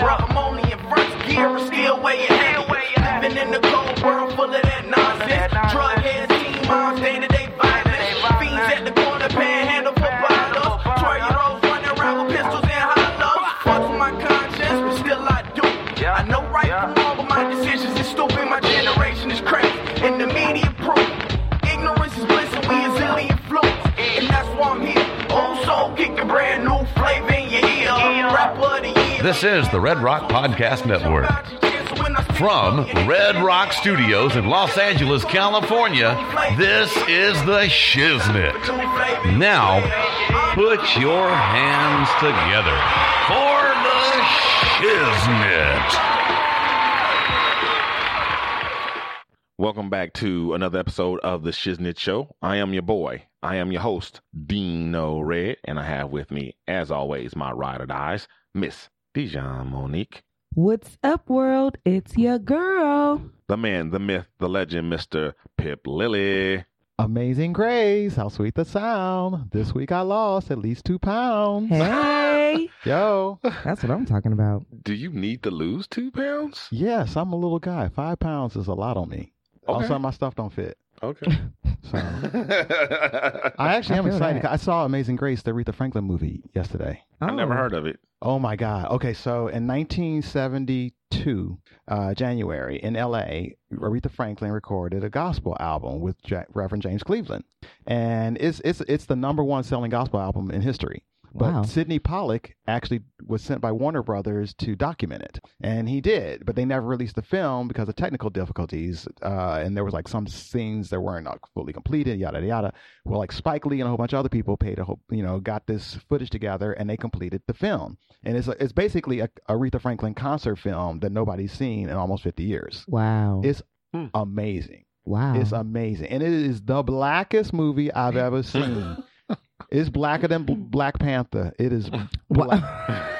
Bro. I'm only in first gear, but still way ahead. Living in the cold world full of that nonsense. Drug heads, teen moms, day to day This is the Red Rock Podcast Network. From Red Rock Studios in Los Angeles, California, this is the Shiznit. Now, put your hands together for the Shiznit. Welcome back to another episode of the Shiznit Show. I am your boy. I am your host, Dino Red, and I have with me, as always, my ride or dies, Miss Dijon Monique, What's up, world? It's your girl. the man, the myth, the legend, Mr. Pip Lilly. Amazing Grace, how sweet the sound. This week I lost at least two pounds. Hey, Yo. that's what I'm talking about. Do you need to lose two pounds? Yes, I'm a little guy. Five pounds is a lot on me. Okay. Also, my stuff don't fit. Okay. So I actually I am feel excited. that. I saw Amazing Grace, the Aretha Franklin movie, yesterday. I never Oh. heard of it. Oh my God. Okay, so in 1972, uh, January, in LA, Aretha Franklin recorded a gospel album with Ja- Reverend James Cleveland. And it's, it's, it's the number one selling gospel album in history. But Wow. Sydney Pollack actually was sent by Warner Brothers to document it, and he did. But they never released the film because of technical difficulties, uh, and there was like some scenes that weren't like, fully completed, yada yada. Well, like Spike Lee and a whole bunch of other people paid a whole, you know, got this footage together, and they completed the film. And it's a, it's basically a Aretha Franklin concert film that nobody's seen in almost 50 years. Wow. It's Hmm. amazing. wow. It's amazing, and it is the blackest movie I've ever seen. it's blacker than Bl- Black Panther. It is. Black.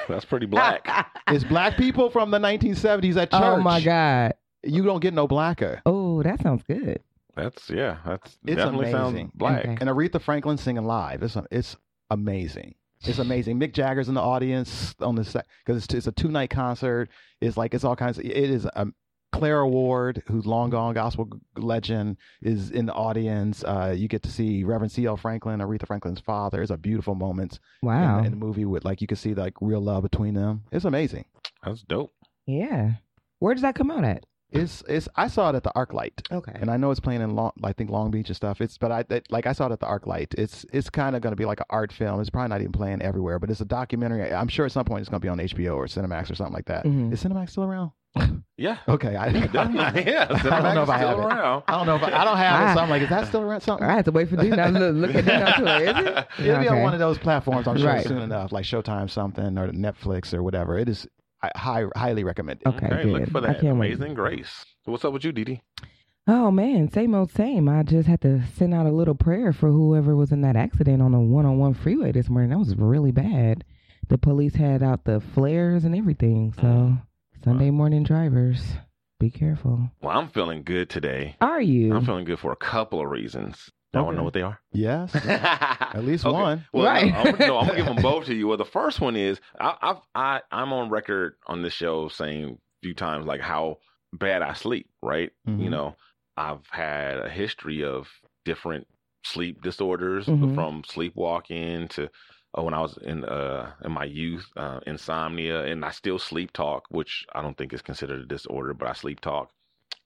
That's pretty black. it's black people from the 1970s at church. oh my God. You don't get no blacker. Oh, that sounds good. That's yeah. That's It's definitely amazing. sounds black. Okay. And Aretha Franklin singing live. It's it's amazing. It's amazing. Mick Jagger's in the audience on the set because it's, it's a two night concert. It's like it's all kinds of. It is um, Clara Ward, who's long gone gospel legend, is in the audience. Uh, you get to see Reverend C.L. Franklin, Aretha Franklin's father. It's a beautiful moment Wow. in, in the movie with like you can see like real love between them. It's amazing. That's dope. yeah. Where does that come out at? It's it's. I saw it at the ArcLight. Okay. and I know it's playing in Long, I think Long Beach and stuff. It's but I that, like I saw it at the ArcLight. It's it's kind of going to be like an art film. It's probably not even playing everywhere, but it's a documentary. I'm sure at some point it's going to be on HBO or Cinemax or something like that. Mhm. Is Cinemax still around? Yeah. Okay, I, Definitely. yeah. I don't know if I Still have it. I don't know if I, I don't have it. So I'm like, is that still around? Something. I have to wait for Dino to look, look at Dino too. Is it? It'll be on one of those platforms. I'm sure Right. soon enough, like Showtime something or Netflix or whatever. It is I high, highly recommended. Okay, Hey, good. look for that. can't wait. Amazing Grace. So what's up with you, Didi? Oh man, same old same. I just had to send out a little prayer for whoever was in that accident on a one-on-one freeway this morning. That was really bad. The police had out the flares and everything. So mm. Sunday morning drivers, be careful. Well, I'm feeling good today. Are you? I'm feeling good for a couple of reasons. I want to know what they are. Yes, at least Okay. one. Well, Right. no, I'm, no, I'm gonna give them both to you. Well, the first one is I, I've, I I'm on record on this show saying a few times like how bad I sleep. Right? You Mhm. know, I've had a history of different sleep disorders Mhm. from sleepwalking to uh, when I was in uh in my youth uh, insomnia, and I still sleep talk, which I don't think is considered a disorder, but I sleep talk.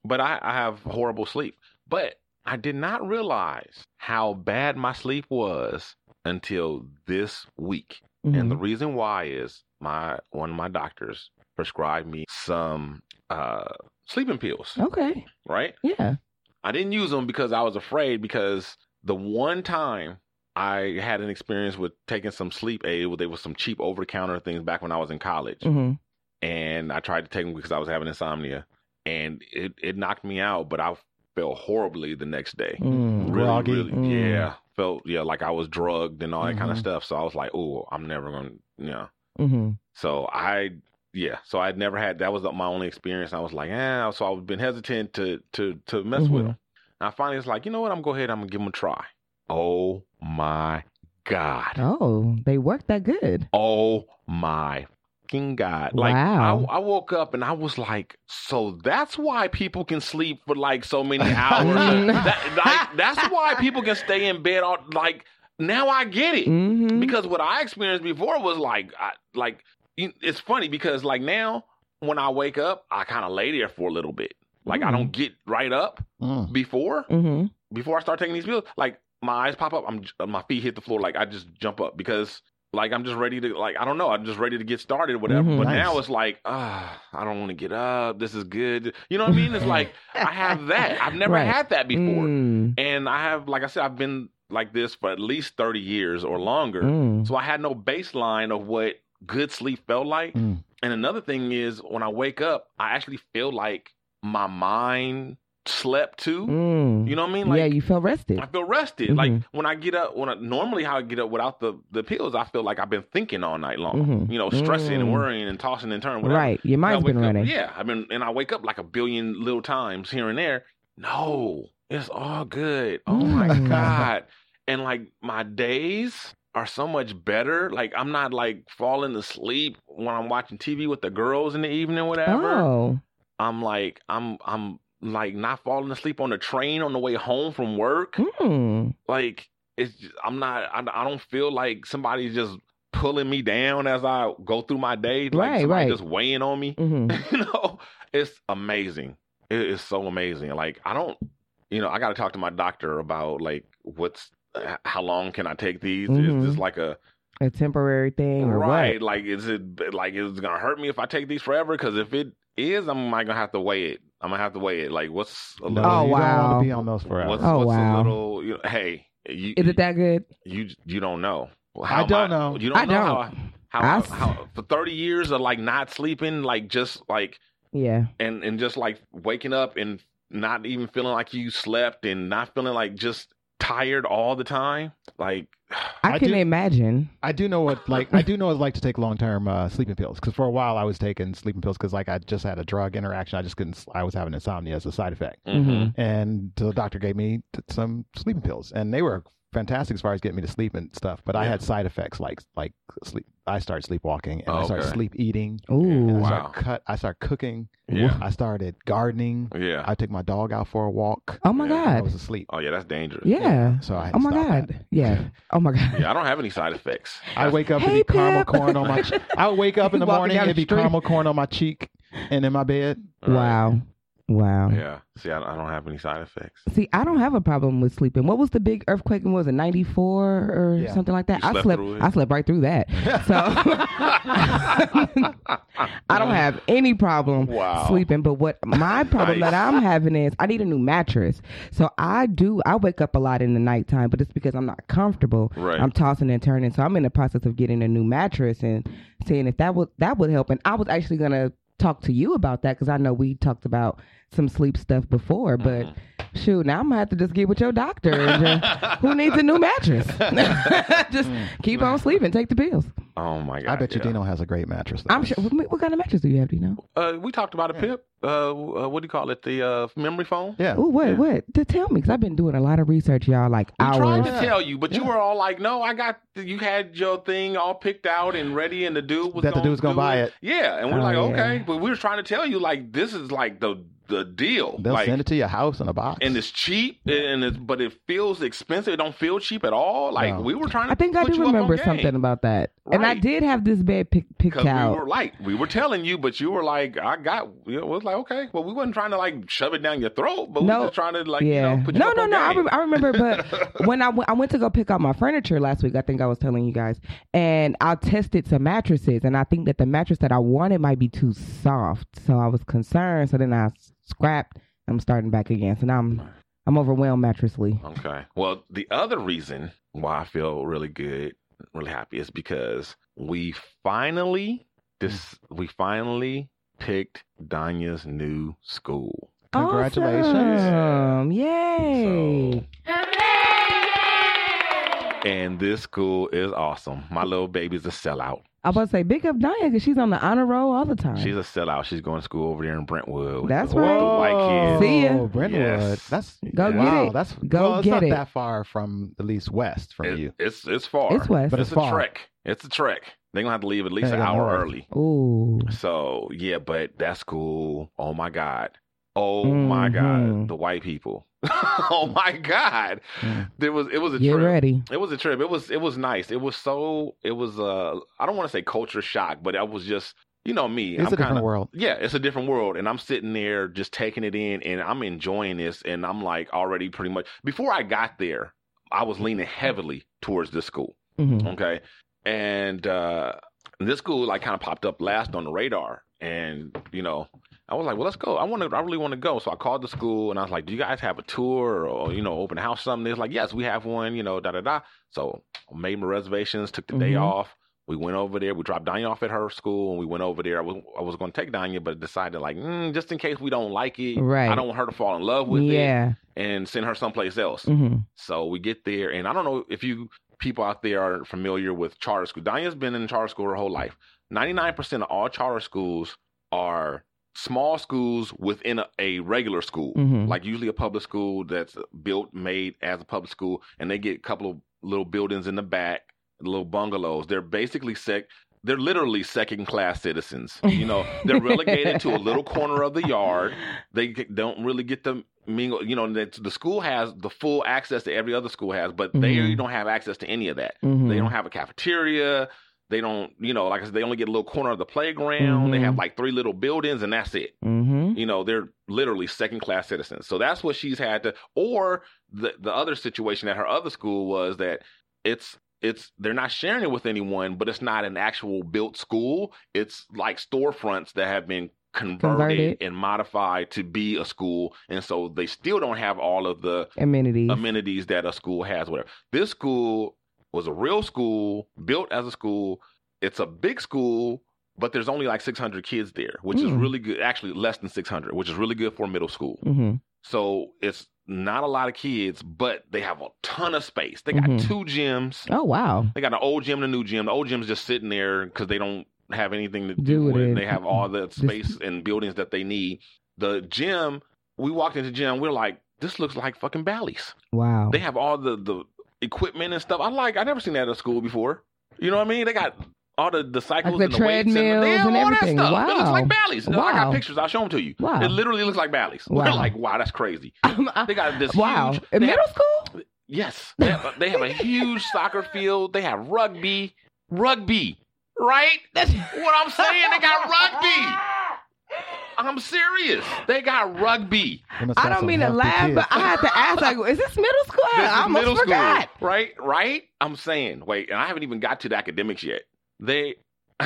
But I, I have horrible sleep. But I did not realize how bad my sleep was until this week. And the Mhm. reason why is my one of my doctors prescribed me some uh sleeping pills, okay. right? Yeah. I didn't use them because I was afraid because the one time I had an experience with taking some sleep aid. There was some cheap over the counter things back when I was in college, hmm and I tried to take them because I was having insomnia, and it it knocked me out. But I felt horribly the next day. Mm. Really, Groggy. really, Mm. yeah, felt yeah like I was drugged and all that kind of stuff. So I was like, oh, I'm never gonna, you know. hmm So I, yeah, so I'd never had that was my only experience. I was like, eh, so I've been hesitant to to to mess with Mhm. them. And I finally was like, you know what? I'm gonna go ahead. I'm gonna give them a try. Oh my god. Oh, they work that good. Oh my fucking god. Like Wow. I, I woke up and I was like, so that's why people can sleep for like so many hours. That- like, that's why people can stay in bed all like now I get it hmm because what I experienced before was like, I, like it's funny because like now when I wake up, I kind of lay there for a little bit. Like I Mm. don't get right up Mm. before hmm before I start taking these pills. Like my eyes pop up, I'm my feet hit the floor, like I just jump up because like I'm just ready to like I don't know, I'm just ready to get started, whatever. Mhm. But Nice. now it's like, ah, I don't want to get up. This is good. You know what I mean? It's like I have that. I've never Right. had that before, Mm. and I have, like I said, I've been like this for at least thirty years or longer. Mm. So I had no baseline of what good sleep felt like. Mm. And another thing is when I wake up, I actually feel like my mind slept too. Mm. You know what I mean? Like yeah, you felt rested. I feel rested. Like Mhm. when I get up, when I normally how I get up without the the pills, I feel like I've been thinking all night long. Mhm. You know, stressing and Mm. worrying and tossing and turning. Whatever. Right. Your And mind's been up- running. yeah, I've been and I wake up like a billion little times here and there. No, it's all good. Oh my Mm. god! And like my days are so much better. Like I'm not like falling asleep when I'm watching TV with the girls in the evening, whatever. Oh. I'm like I'm I'm like not falling asleep on the train on the way home from work. Mm. Like it's just, I'm not I, I don't feel like somebody's just pulling me down as I go through my day. Like Right, somebody right. just weighing on me. hmm you know, it's amazing. It is so amazing. Like I don't, you know, I got to talk to my doctor about like what's how long can I take these? Mhm. Is this like a A temporary thing or right? what? Like is it like is it gonna hurt me if I take these forever? Because if it is, I'm not gonna have to weigh it. I'm gonna have to weigh it. Like what's a No, little? Oh, you don't wow. want to be on those forever. What's, Oh, what's wow. a little? You know, hey, you, Is it that good? you you don't know. I don't know. You don't I know don't. how how, I s- how for 30 years of like not sleeping, like just like Yeah. and and just like waking up and not even feeling like you slept and not feeling like just tired all the time. Like I, I can do- imagine. I do know what like I do know what it's like to take long term uh, sleeping pills because for a while I was taking sleeping pills because like I just had a drug interaction I just couldn't I was having insomnia as a side effect Mhm. and the doctor gave me t- some sleeping pills and they were fantastic as far as getting me to sleep and stuff but I had side effects like like sleep I started sleepwalking and I Oh, started okay. sleep eating Ooh. and I Wow. started cut I started cooking Yeah. I started gardening yeah. I took my dog out for a walk Oh my Yeah, I was asleep oh yeah, that's dangerous. Yeah. so I had Oh to my stop God. that. Yeah. Oh my God. Yeah, I don't have any side effects. I wake up and Hey, eat caramel corn on my. I would wake up in the morning down and the be caramel corn on my cheek and in my bed. Right. Wow. Wow. Yeah. See, I, I don't have any side effects. See, I don't have a problem with sleeping. What was the big earthquake? Was it ninety four or Yeah. something like that? You I slept slept. I slept right through that. So I don't have any problem Wow. sleeping. But what my problem Nice. that I'm having is I need a new mattress. So I do. I wake up a lot in the nighttime, but it's because I'm not comfortable. Right. I'm tossing and turning. So I'm in the process of getting a new mattress and seeing if that would that would help. And I was actually gonna talk to you about that because I know we talked about some sleep stuff before, but Mm-hmm. shoot, now I'm gonna have to just get with your doctor. Just, who needs a new mattress? just keep on sleeping, take the pills. Oh my god. I bet you. Dino has a great mattress. though. I'm sure. What, what kind of mattress do you have? Dino? Uh, we talked about a pip. Uh, uh, what do you call it? The uh, memory foam. Yeah. Oh, what? Yeah. What? To tell me, because I've been doing a lot of research, y'all. Like We tried hours. to tell you, but you were all like, "No, I got you had your thing all picked out and ready, and the dude was That the gonna dude was gonna do buy it. Yeah, and we're Oh, like, yeah. "Okay," but we were trying to tell you like this is like the the deal. They'll like, send it to your house in a box. and it's cheap, and it's but it feels expensive. It don't feel cheap at all. Like No. we were trying to. I think I do you up remember game. something about that. And I did have this bed pick, picked Because we were like, we were telling you, but you were like, I got, you know, it was like, okay, well, we wasn't trying to like shove it down your throat, but we No. were trying to like, yeah. you know, put you no, up no, on no. I, game. rem- I remember, but when I went, to go pick up my furniture last week. I think I was telling you guys, and I tested some mattresses, and I think that the mattress that I wanted might be too soft, so I was concerned. So then I s- scrapped. I'm starting back again. So now I'm I'm overwhelmed mattressly. Okay. Well, the other reason why I feel really good, really happy, is because we finally this we finally picked Donya's new school. Congratulations. Awesome. Yay. And this school is awesome. My little baby's a sellout. I was about to say, big up Donya because she's on the honor roll all the time. She's a sellout. She's going to school over there in Brentwood. That's the, with right. The white kids. See ya. Oh, Brentwood. Yes. That's Go get wow, it. That's Go well, it's not it. that far from at least west from It- you. It's it's far. It's west. But it's, it's far. a trek. It's a trek. They're gonna have to leave at least an hour north. early. Ooh. So yeah, but that's cool. oh my God. Oh my Mhm. God. The white people. oh my God. There was it was a Get trip. ready. It was a trip. It was it was nice. It was so it was uh I don't want to say culture shock, but I was just you know me. It's I'm a different kinda, world. Yeah, it's a different world. And I'm sitting there just taking it in and I'm enjoying this and I'm like already pretty much before I got there, I was leaning heavily towards this school. hmm Okay. And uh this school like kind of popped up last on the radar. And, you know, I was like, well, let's go. I want to, I really want to go. So I called the school and I was like, do you guys have a tour or, you know, open house something? It's like, yes, we have one, you know, da da da. So I made my reservations, took the day Mhm. off. We went over there. We dropped Donya off at her school and we went over there. I was, I was going to take Donya, but decided like, mm, just in case we don't like it, Right. I don't want her to fall in love with it Yeah. and send her someplace else. hmm So we get there, and I don't know if you people out there are familiar with charter school. Donya's been in charter school her whole life. 99% of all charter schools are small schools within a, a regular school, Mhm. like usually a public school that's built, made as a public school, and they get a couple of little buildings in the back, little bungalows. They're basically sec. They're literally second class citizens. You know, they're relegated to a little corner of the yard. They don't really get to mingle. You know, the, school has the full access that every other school has, but they Mhm. don't have access to any of that. hmm They don't have a cafeteria. They don't, you know, like I said, they only get a little corner of the playground. They Mhm. have like three little buildings, and that's it. hmm You know, they're literally second class citizens. So that's what she's had to. Or the the other situation at her other school was that it's it's they're not sharing it with anyone, but it's not an actual built school. It's like storefronts that have been converted, Converted. and modified to be a school, and so they still don't have all of the Amenities. amenities that a school has. Whatever. This school was a real school, built as a school. It's a big school, but there's only like 600 kids there, which is Mm. really good. Actually, less than 600, which is really good for middle school. hmm So it's not a lot of kids, but they have a ton of space. They got Mhm. two gyms. Oh wow. They got an old gym and a new gym. The old gym's just sitting there because they don't have anything to do, Do with with it. it. They have all the space and buildings that they need. The gym, we walked into the gym, we're like, this looks like fucking Bally's. Wow. They have all the the equipment and stuff. I like. I never seen that at a school before. You know what I mean? They got all the the cycles the and the weights and the, treadmills and all everything. that stuff. It looks Wow. like Bally's. I got pictures. I'll show them to you. Wow. It literally looks like Bally's. Wow. We're like, wow, that's crazy. They got this wow. huge. In middle have- school? Yes, they have, they have a huge soccer field. They have rugby, rugby, right? That's what I'm saying. They got rugby. I'm serious. They got rugby. They I don't mean to laugh, kids. but I had to ask, like, is this middle school? This I almost middle forgot. school, right? Right? I'm saying, wait, and I haven't even got to the academics yet. They,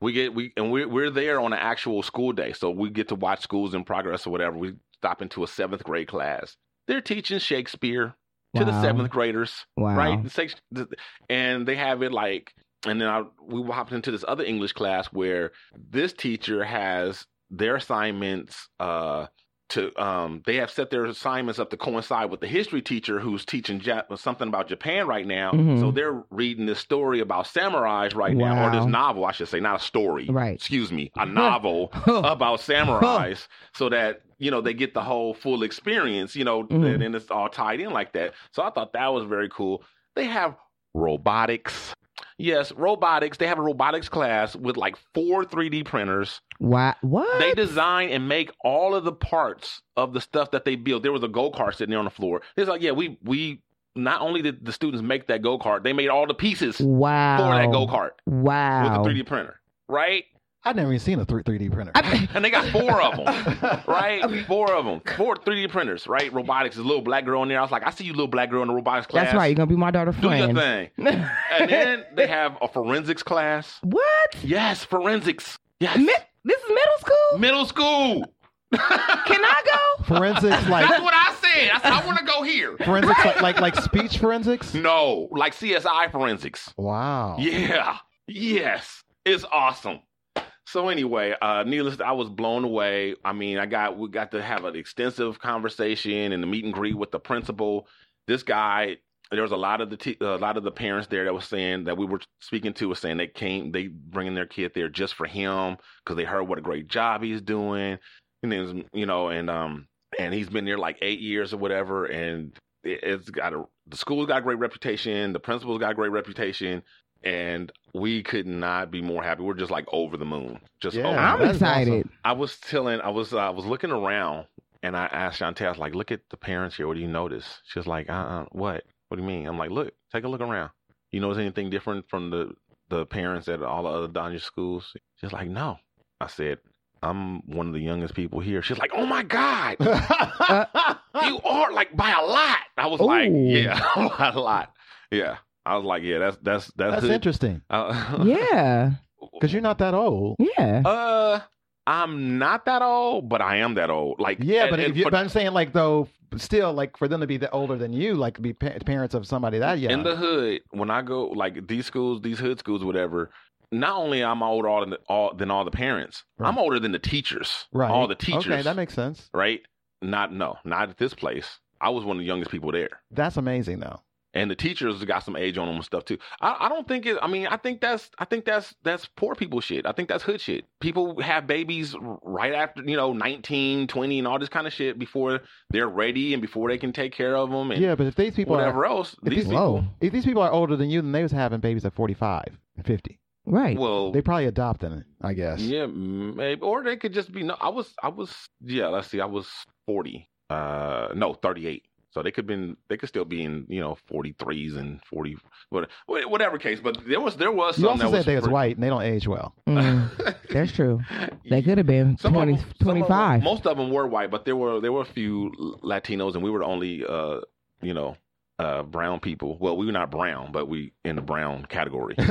we get we and we're we're there on an actual school day, so we get to watch schools in progress or whatever. We stop into a seventh grade class. They're teaching Shakespeare to the seventh graders, Wow. right? The Shakes- the- And they have it like, and then I, we hopped into this other English class where this teacher has their assignments. uh to um they have set their assignments up to coincide with the history teacher who's teaching Jap- something about Japan right now. Mhm. So they're reading this story about samurais right now, or this novel, I should say, not a story. Right. Excuse me, a novel about samurais, so that you know they get the whole full experience. You know, Mhm. and, and it's all tied in like that. So I thought that was very cool. They have robotics. Yes, robotics. They have a robotics class with like four 3D printers. Why? What? They design and make all of the parts of the stuff that they build. There was a go kart sitting there on the floor. It's like, yeah, we we not only did the students make that go kart, they made all the pieces wow. for that go kart Wow. with a 3D printer, right? I've never even seen a 3 3D printer. I- And they got four of them, right? Four of them, four 3D printers, right? Robotics. is a little black girl in there. I was like, I see you, little black girl in the robotics class. That's right. You're gonna be my daughter's Do your friend. thing. And then they have a forensics class. what? Yes, forensics. Yes, Mi- this is middle school. middle school. Can I go? Forensics, like That's what I said. I said, I want to go here. Forensics, like, like like speech forensics. No, like CSI forensics. Wow. Yeah. Yes. It's awesome. So anyway, uh, needless, I was blown away. I mean, I got we got to have an extensive conversation and the meet and greet with the principal. This guy, there was a lot of the t- a lot of the parents there that was saying that we were speaking to was saying they came, they bringing their kid there just for him because they heard what a great job he's doing, and then you know, and um, and he's been there like eight years or whatever, and it, it's got a the school's got a great reputation, the principal's got a great reputation, and we could not be more happy. We're just like over the moon. Just Yeah. over. I'm That is excited. I was telling, I was, I was looking around, and I asked Shantae, I was like, "Look at the parents here. What do you notice?" She's like, "Uh, uh what? What do you mean?" I'm like, "Look, take a look around. You notice anything different from the the parents at all the other Donya schools?" She's like, "No." I said, "I'm one of the youngest people here." She's like, "Oh my god, you are like by a lot." I was like, "Yeah, by a lot." Yeah, I was like, "Yeah, that's that's that's, That's hood." interesting Uh, Yeah. because you're not that old. Yeah. Uh, I'm not that old, but I am that old. Like, Yeah, and- but and if you, for- but I'm saying like though, still like for them to be the older than you, like be pa- parents of somebody that young. in the hood, when I go like these schools, these hood schools, whatever. Not only am I older all than all than all the parents, Right. I'm older than the teachers. right, all the teachers. Okay, that makes sense. right. Not no, not at this place. I was one of the youngest people there. That's amazing though. And the teachers got some age on them and stuff too. I, I don't think it. I mean, I think that's I think that's that's poor people shit. I think that's hood shit. People have babies right after you know 19, 20 and all this kind of shit before they're ready and before they can take care of them and Yeah, but if these people whatever are else. if These these, people, Whoa. if these people are older than you, then they was having babies at 45 and 50. Right. well, They probably adopting it, I guess. yeah, maybe, or they could just be. No, I was, I was, yeah. Let's see, I was forty. Uh, no, thirty-eight. So they could been, they could still be in, you know, forty threes and forty, what- whatever case. But there was, there was You some also that said was they was pretty- white and they don't age well. Mm, that's true. They could have been Some of 20, them- some of them- 25. most of them were white, but there were there were a few Latinos, and we were the only, uh, you know, uh, brown people. Well, we were not brown, but we in the brown category.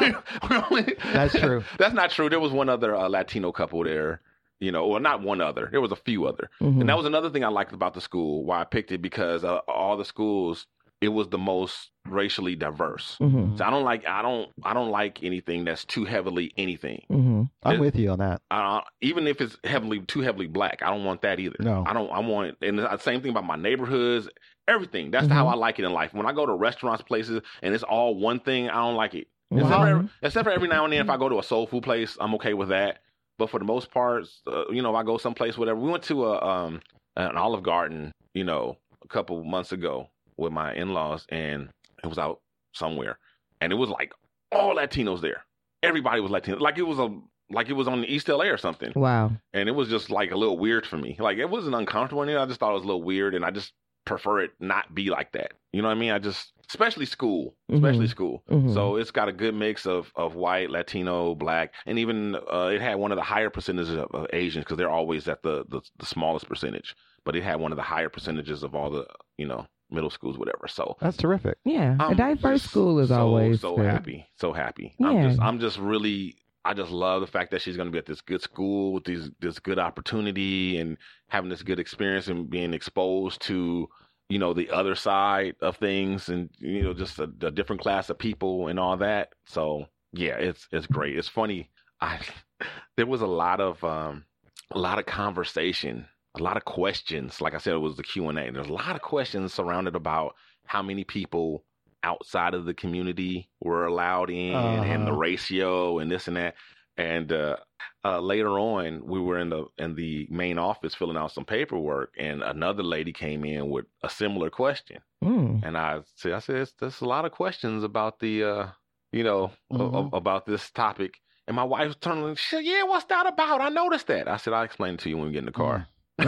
We- we only- That's true. That's not true. There was one other uh, Latino couple there. You know, well, not one other. There was a few other, Mhm. and that was another thing I liked about the school. Why I picked it because uh, all the schools, it was the most racially diverse. Mhm. So I don't like I don't I don't like anything that's too heavily anything. Mhm. I'm It- with you on that. Uh, even if it's heavily too heavily black, I don't want that either. No. I don't. I want and the same thing about my neighborhoods. Everything. That's how I like it in life. When I go to restaurants, places, and it's all one thing, I don't like it. Except, for every, except for every now and then, if I go to a soul food place, I'm okay with that. But for the most part, uh, you know, I go someplace, whatever. We went to a um an Olive Garden, you know, a couple months ago with my in laws, and it was out somewhere, and it was like all Latinos there. Everybody was Latino, like it was a like it was on East LA or something, Wow. and it was just like a little weird for me. Like it wasn't uncomfortable. I just thought it was a little weird, and I just prefer it not be like that. You know what I mean? I just, especially school, especially Mhm. school. Mhm. So it's got a good mix of of white, Latino, black, and even uh, it had one of the higher percentages of, of Asians because they're always at the, the the smallest percentage. But it had one of the higher percentages of all the you know middle schools, whatever. So That's terrific. Yeah. a I'm diverse school is so, always so good. happy, so happy. I'm Yeah. just I'm just really I just love the fact that she's going to be at this good school with these this good opportunity and having this good experience and being exposed to you know the other side of things and you know just a, a different class of people and all that. So yeah, it's it's great. It's funny. I there was a lot of um a lot of conversation, a lot of questions. Like I said, it was the Q and A. There's a lot of questions surrounded about how many people outside of the community were allowed in and the Uh-huh. ratio and this and that. And uh, uh, later on, we were in the in the main office filling out some paperwork, and another lady came in with a similar question. Mm. And I said, I said, "There's- a lot of questions about the, uh, you know, a- Mhm. a- about this topic. And my wife turned and she said, yeah, what's that about? I noticed that. I said, I'll explain it to you when we get in the car. Mm.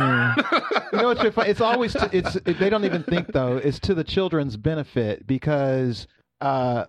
You know what's so funny? It's always to, it's it, they don't even think though. It's to the children's benefit because uh,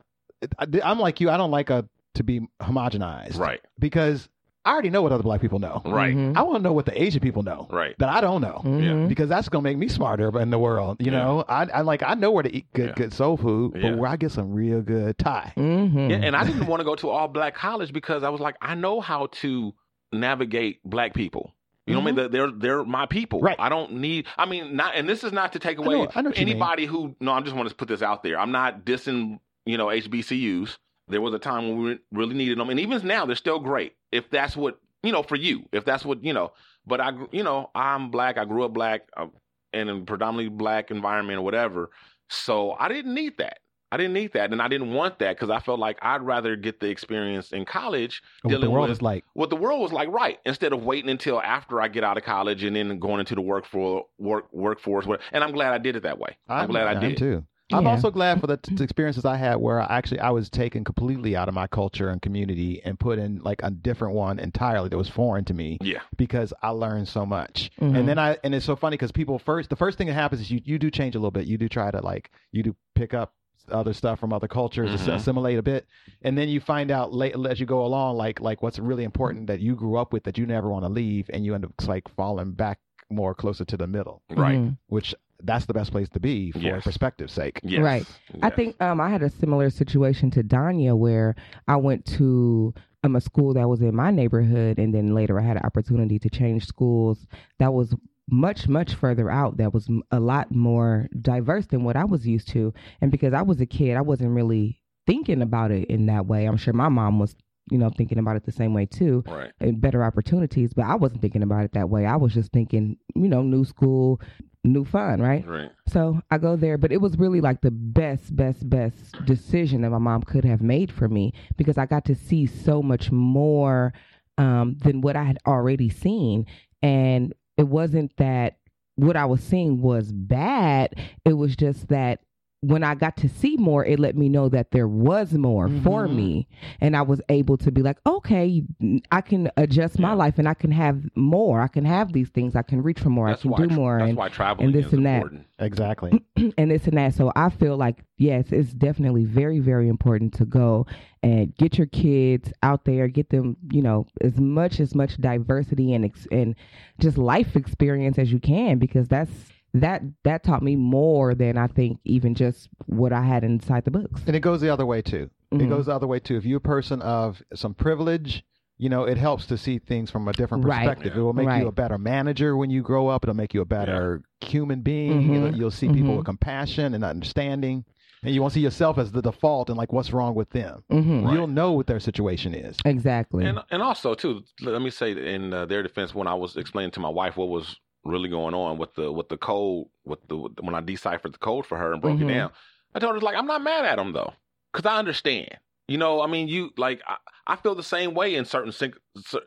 I, I'm like you. I don't like a to be homogenized, right, Because I already know what other black people know. right, Mhm. I want to know what the Asian people know right. that I don't know. Mhm. Because that's gonna make me smarter in the world, you Yeah. know. I, I like I know where to eat good, Yeah. good soul food, Yeah. but where I get some real good Thai. Mhm. Yeah, and I didn't want to go to all black college because I was like, I know how to navigate black people. You know what I Mm-hmm. mean? They're they're my people. Right. I don't need. I mean, not. And this is not to take I away know- I know you mean. anybody who. No, I just want to put this out there. I'm not dissing. You know, HBCUs. There was a time when we really needed them, and even now they're still great. If that's what you know for you, if that's what you know. But I, you know, I'm black. I grew up black uh, in a predominantly black environment or whatever. So I didn't need that. I didn't need that, and I didn't want that because I felt like I'd rather get the experience in college What the world with like. what the world was like right instead of waiting until after I get out of college and then going into the work for work workforce. And I'm glad I did it that way. I'm, glad I did. too. I'm also glad for the t- experiences I had where I actually I was taken completely out of my culture and community and put in like a different one entirely that was foreign to me Yeah, because I learned so much. Mhm. And then I and it's so funny because people first the first thing that happens is you you do change a little bit. You do try to like you do pick up other stuff from other cultures, ass- Mhm. assimilate a bit, and then you find out late as you go along like like what's really important that you grew up with that you never want to leave, and you end up like falling back more closer to the middle, right. Mhm. which that's the best place to be for Yes. perspective's sake. Yes. Right. I think um, I had a similar situation to Donya where I went to um, a school that was in my neighborhood, and then later I had an opportunity to change schools that was much, much further out, that was a lot more diverse than what I was used to. And because I was a kid, I wasn't really thinking about it in that way. I'm sure my mom was, you know, thinking about it the same way too right. and better opportunities, but I wasn't thinking about it that way. I was just thinking, you know, new school, new fun, right? Right. So I go there, but it was really like the best, best, best decision that my mom could have made for me because I got to see so much more um, than what I had already seen. And it wasn't that what I was seeing was bad, it was just that when I got to see more, it let me know that there was more for Mhm. me. And I was able to be like, okay, I can adjust my life and I can have more. I can have these things. I can reach for more. That's I can why. do tra- more. That's and why traveling this is and that. important. Exactly. and this and that. So I feel like yes, it's definitely very, very important to go and get your kids out there, get them, you know, as much as much diversity and ex- and just life experience as you can, because that's that that taught me more than I think even just what I had inside the books. And it goes the other way too. It Mhm. goes the other way too. If you're a person of some privilege, you know, it helps to see things from a different Right. perspective. Yeah. It will make Right. you a better manager when you grow up. It'll make you a better human being. Mhm. You'll, you'll see people Mhm. with compassion and understanding. And you won't see yourself as the default and like what's wrong with them. hmm You'll know what their situation is. Exactly. And and also too, let me say in uh, their defense, when I was explaining to my wife what was really going on with the with the code, with the when I deciphered the code for her and broke Mhm. it down, I told her like I'm not mad at him though, because I understand. You know, I mean, you like I, I feel the same way in certain. sync-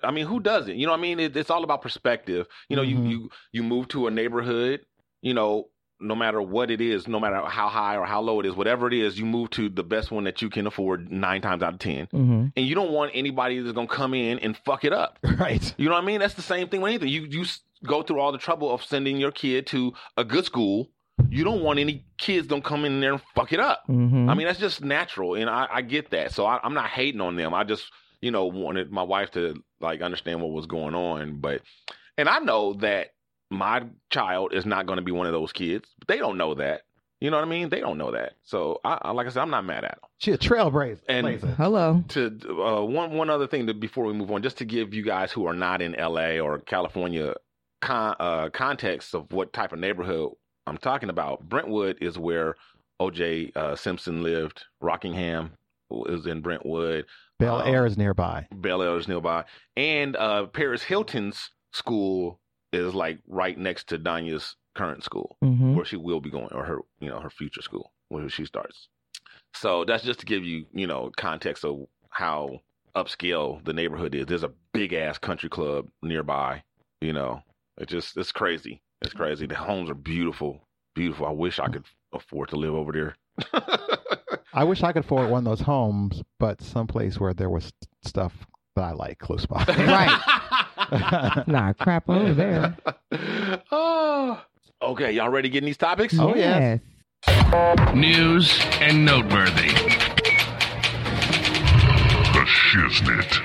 I mean, who doesn't? You know, I mean, it, it's all about perspective. You know, Mhm. you you you move to a neighborhood. You know, no matter what it is, no matter how high or how low it is, whatever it is, you move to the best one that you can afford nine times out of ten hmm and you don't want anybody that's gonna come in and fuck it up. Right. You know what I mean? That's the same thing with anything. You you go through all the trouble of sending your kid to a good school. You don't want any kids don't come in there and fuck it up. hmm I mean, that's just natural, and I, I get that. So I, I'm not hating on them. I just you know wanted my wife to like understand what was going on, but and I know that my child is not going to be one of those kids. But they don't know that. You know what I mean? They don't know that. So I, I like I said, I'm not mad at them She a trailblazer. And- blazer. Hello. to uh, one one other thing that before we move on, just to give you guys who are not in LA or California con, uh, context of what type of neighborhood I'm talking about. Brentwood is where O.J. Uh, Simpson lived. Rockingham is in Brentwood. Bel um, Air is nearby. Bel Air is nearby, and uh, Paris Hilton's school is like right next to Donya's current school hmm where she will be going, or her, you know, her future school where she starts. So that's just to give you, you know, context of how upscale the neighborhood is. There's a big ass country club nearby. You know, it just it's crazy. It's crazy. The homes are beautiful, beautiful. I wish I could afford to live over there. I wish I could afford one of those homes, but someplace where there was stuff that I like close by. right. Nah, crap over there. oh. Okay, y'all ready to get in these topics? Oh, yes. News and noteworthy. The Shiznit.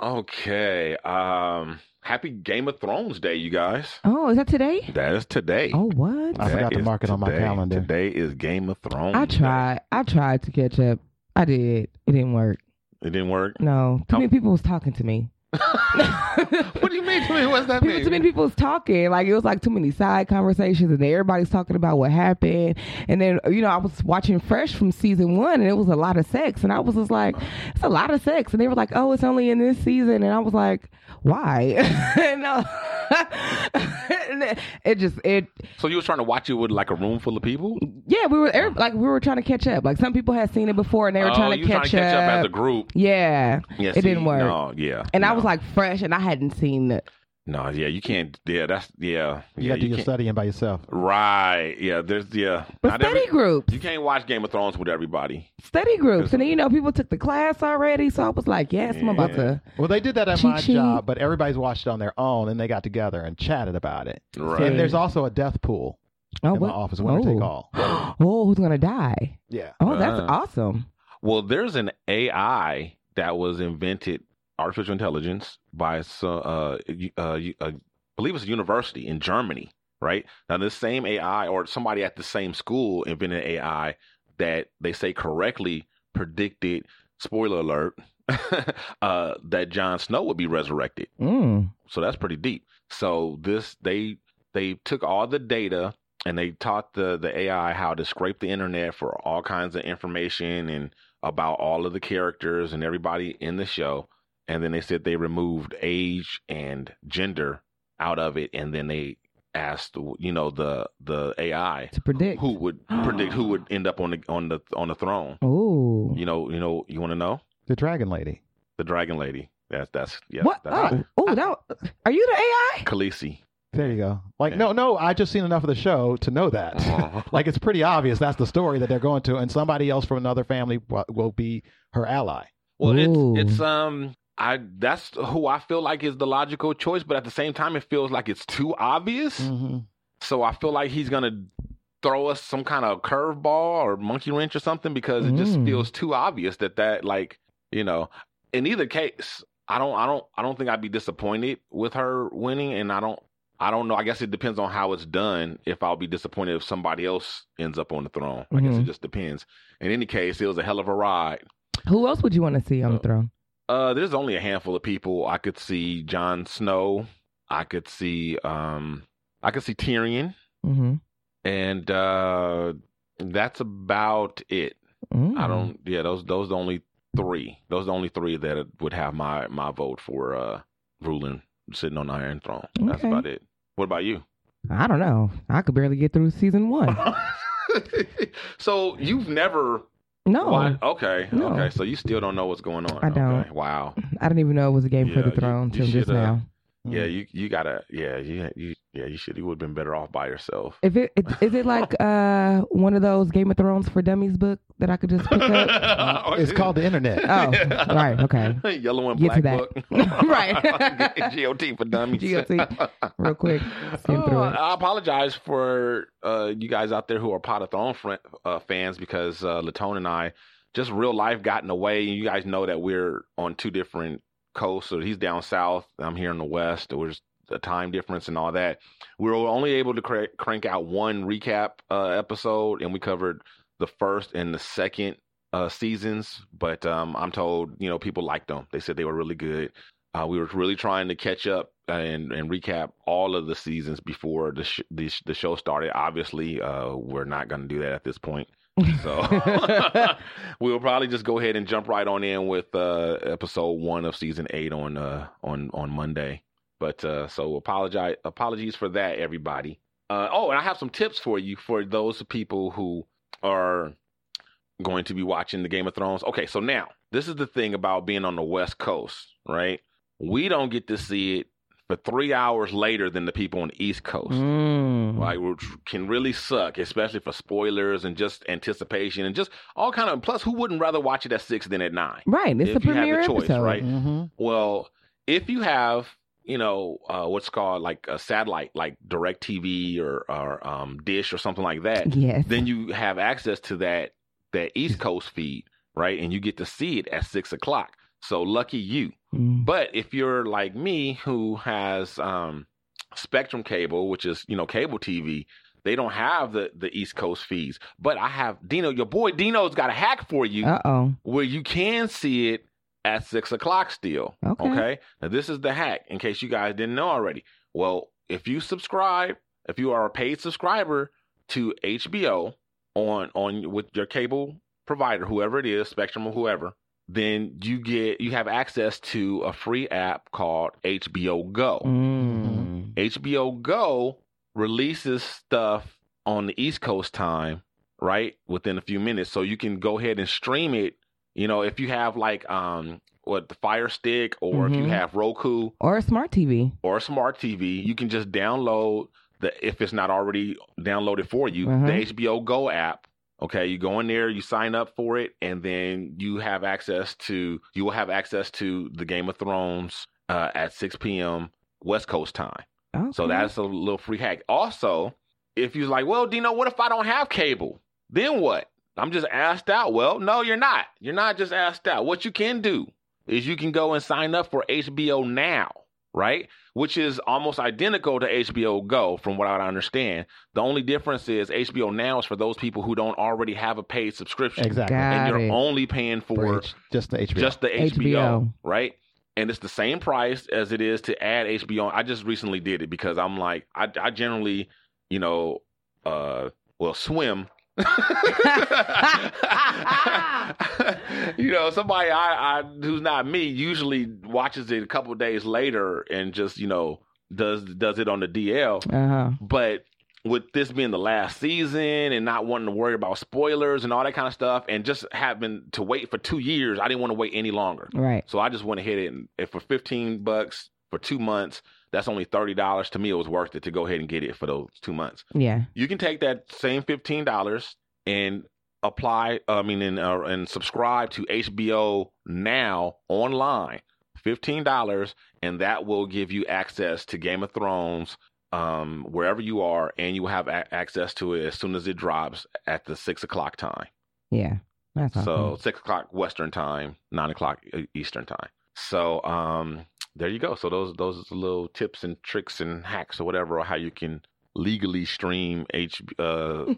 Okay. Um happy Game of Thrones Day, you guys. Oh, is that today? That is today. Oh, what? I forgot to mark it on my calendar. Today is Game of Thrones. I Day. tried. I tried to catch up. I did. It didn't work. It didn't work. No, too How- many people was talking to me. what do you mean? To me? What's that people, mean? too many people was talking. Like it was like too many side conversations, and everybody's talking about what happened. And then you know I was watching Fresh from season one, and it was a lot of sex, and I was just like, it's a lot of sex, and they were like, oh, it's only in this season, and I was like, why? and, uh, it- just it So you were trying to watch it with like a room full of people? yeah we were like we were trying to catch up. Like some people had seen it before, and they were oh, trying to catch, trying to catch up as a group. yeah, Yeah, it see, didn't work. No, yeah. And I was like fresh, and I hadn't seen it. No, yeah, you can't. Yeah, that's yeah. You yeah, got to do your studying by yourself. Right. Yeah. There's yeah. But not study every- groups. You can't watch Game of Thrones with everybody. study groups. And then, you know, people took the class already. So I was like, yes, I'm about to. Well, they did that at Cheat my sheet. job, but everybody's watched it on their own, and they got together and chatted about it. Right. And there's also a death pool Oh, in my office, winner take all. oh, who's going to die? Yeah. Oh, that's Uh. awesome. Well, there's an AI that was invented, artificial intelligence, by some, uh, uh, uh, I believe it's a university in Germany, right? Now, this same AI or somebody at the same school invented AI that they say correctly predicted, spoiler alert, uh, that Jon Snow would be resurrected. Mm. So that's pretty deep. So this they they took all the data and they taught the the AI how to scrape the internet for all kinds of information and about all of the characters and everybody in the show. And then they said they removed age and gender out of it, and then they asked, you know, the the AI To predict. who would predict who would end up on the on the on the throne. Oh. You know, you know, you want to know The Dragon Lady. the Dragon Lady. That's that's yeah. what? That's Oh, oh, that, are you the AI? Khaleesi. There you go. Like, Yeah. no, no, I just seen enough of the show to know that. Uh-huh. like, it's pretty obvious that's the story that they're going to, and somebody else from another family will be her ally. Well, Ooh. it's it's um I that's who I feel like is the logical choice, but at the same time, it feels like it's too obvious. Mm-hmm. So I feel like he's gonna throw us some kind of curveball or monkey wrench or something because it just Mm. feels too obvious that that like you know. In either case, I don't I don't I don't think I'd be disappointed with her winning, and I don't. I don't know. I guess it depends on how it's done. If I'll be disappointed if somebody else ends up on the throne, I guess it Mhm. just depends. In any case, it was a hell of a ride. Who else would you want to see on the throne? Uh, there's only a handful of people. I could see Jon Snow. I could see um, I could see Tyrion, Mm-hmm. and uh, that's about it. Mm. I don't. Yeah, those those the only three. Those the only three that would have my my vote for uh ruling, sitting on the Iron Throne. That's about it. What about you? I don't know. I could barely get through season one. so you've never. No, wa- okay. No. Okay. So you still don't know what's going on. I don't. Okay. Wow. I didn't even know it was a game for the throne you till just shoulda- now. Yeah, you you gotta yeah you you yeah you should you would have been better off by yourself. If it, it is it like uh one of those Game of Thrones for Dummies book that I could just pick up? It's called the internet. Oh, right, okay. Yellow and Get to black that. book. Right. GOT for dummies. GOT. Real quick, Oh. I apologize for uh, you guys out there who are Pod of Throne fr- uh, fans because uh, Latone and I just real life got in the way. And you guys know that we're on two different coasts. So he's down south. I'm here in the west. There was a time difference and all that. We were only able to cra- crank out one recap uh, episode, and we covered the first and the second uh, seasons. But um, I'm told you know people liked them. They said they were really good. Uh, we were really trying to catch up and, and recap all of the seasons before the sh- the, sh- the show started. Obviously, uh, we're not going to do that at this point. So we'll probably just go ahead and jump right on in with uh, episode one of season eight on uh, on on Monday. But uh, so apologize apologies for that, everybody. Uh, oh, and I have some tips for you for those people who are going to be watching the Game of Thrones. Okay, so now this is the thing about being on the West Coast, right? We don't get to see it for three hours later than the people on the East Coast. Mm. Right, which can really suck, especially for spoilers and just anticipation and just all kind of. Plus, who wouldn't rather watch it at six than at nine? Right, it's If the you have the premiere choice, episode. right? Mm-hmm. Well, if you have, you know, uh, what's called like a satellite, like DirecTV or or um, Dish or something like that, Yes. then you have access to that that East Coast feed, right? And you get to see it at six o'clock. So lucky you. Mm. But if you're like me, who has um, Spectrum cable, which is you know cable TV, they don't have the the East Coast feeds. But I have Dino, your boy Dino's got a hack for you oh. where you can see it at six o'clock still. Okay. Now this is the hack in case you guys didn't know already. Well, if you subscribe, if you are a paid subscriber to HBO on on with your cable provider, whoever it is, Spectrum or whoever, then you get you have access to a free app called HBO Go. Mm. HBO Go releases stuff on the East Coast time, right? Within a few minutes. So you can go ahead and stream it. You know, if you have like um what the Fire Stick or if you Mhm. have Roku Or a smart TV. or a smart TV, you can just download the if it's not already downloaded for you, Uh-huh. the HBO Go app. Okay, you go in there, you sign up for it, and then you have access to you will have access to the Game of Thrones uh, at 6 p.m. West Coast time. Okay. So that's a little free hack. Also, if you're like, well, Dino, what if I don't have cable? Then what? I'm just asked out. Well, no, you're not. You're not just asked out. What you can do is you can go and sign up for HBO Now, right? Which is almost identical to HBO Go, from what I understand. The only difference is HBO Now is for those people who don't already have a paid subscription. Exactly. Got And you're it. only paying for, For H- just the HBO. just the HBO, HBO. right? And it's the same price as it is to add HBO. I just recently did it because I'm like, I, I generally, you know, uh, well, swim. you know, somebody I, I who's not me usually watches it a couple of days later and just you know does does it on the DL. Uh huh. But with this being the last season and not wanting to worry about spoilers and all that kind of stuff, and just having to wait for two years, I didn't want to wait any longer. Right. So I just went ahead and if for fifteen bucks for two months, that's only thirty dollars. To me, it was worth it to go ahead and get it for those two months. Yeah. You can take that same fifteen dollars and apply. I mean, and uh, and subscribe to HBO now online. Fifteen dollars, and that will give you access to Game of Thrones um, wherever you are, and you will have a- access to it as soon as it drops at the six o'clock time. Yeah. That's awesome. So six o'clock Western time, nine o'clock Eastern time. So um, there you go. So those those little tips and tricks and hacks or whatever, or how you can legally stream H uh,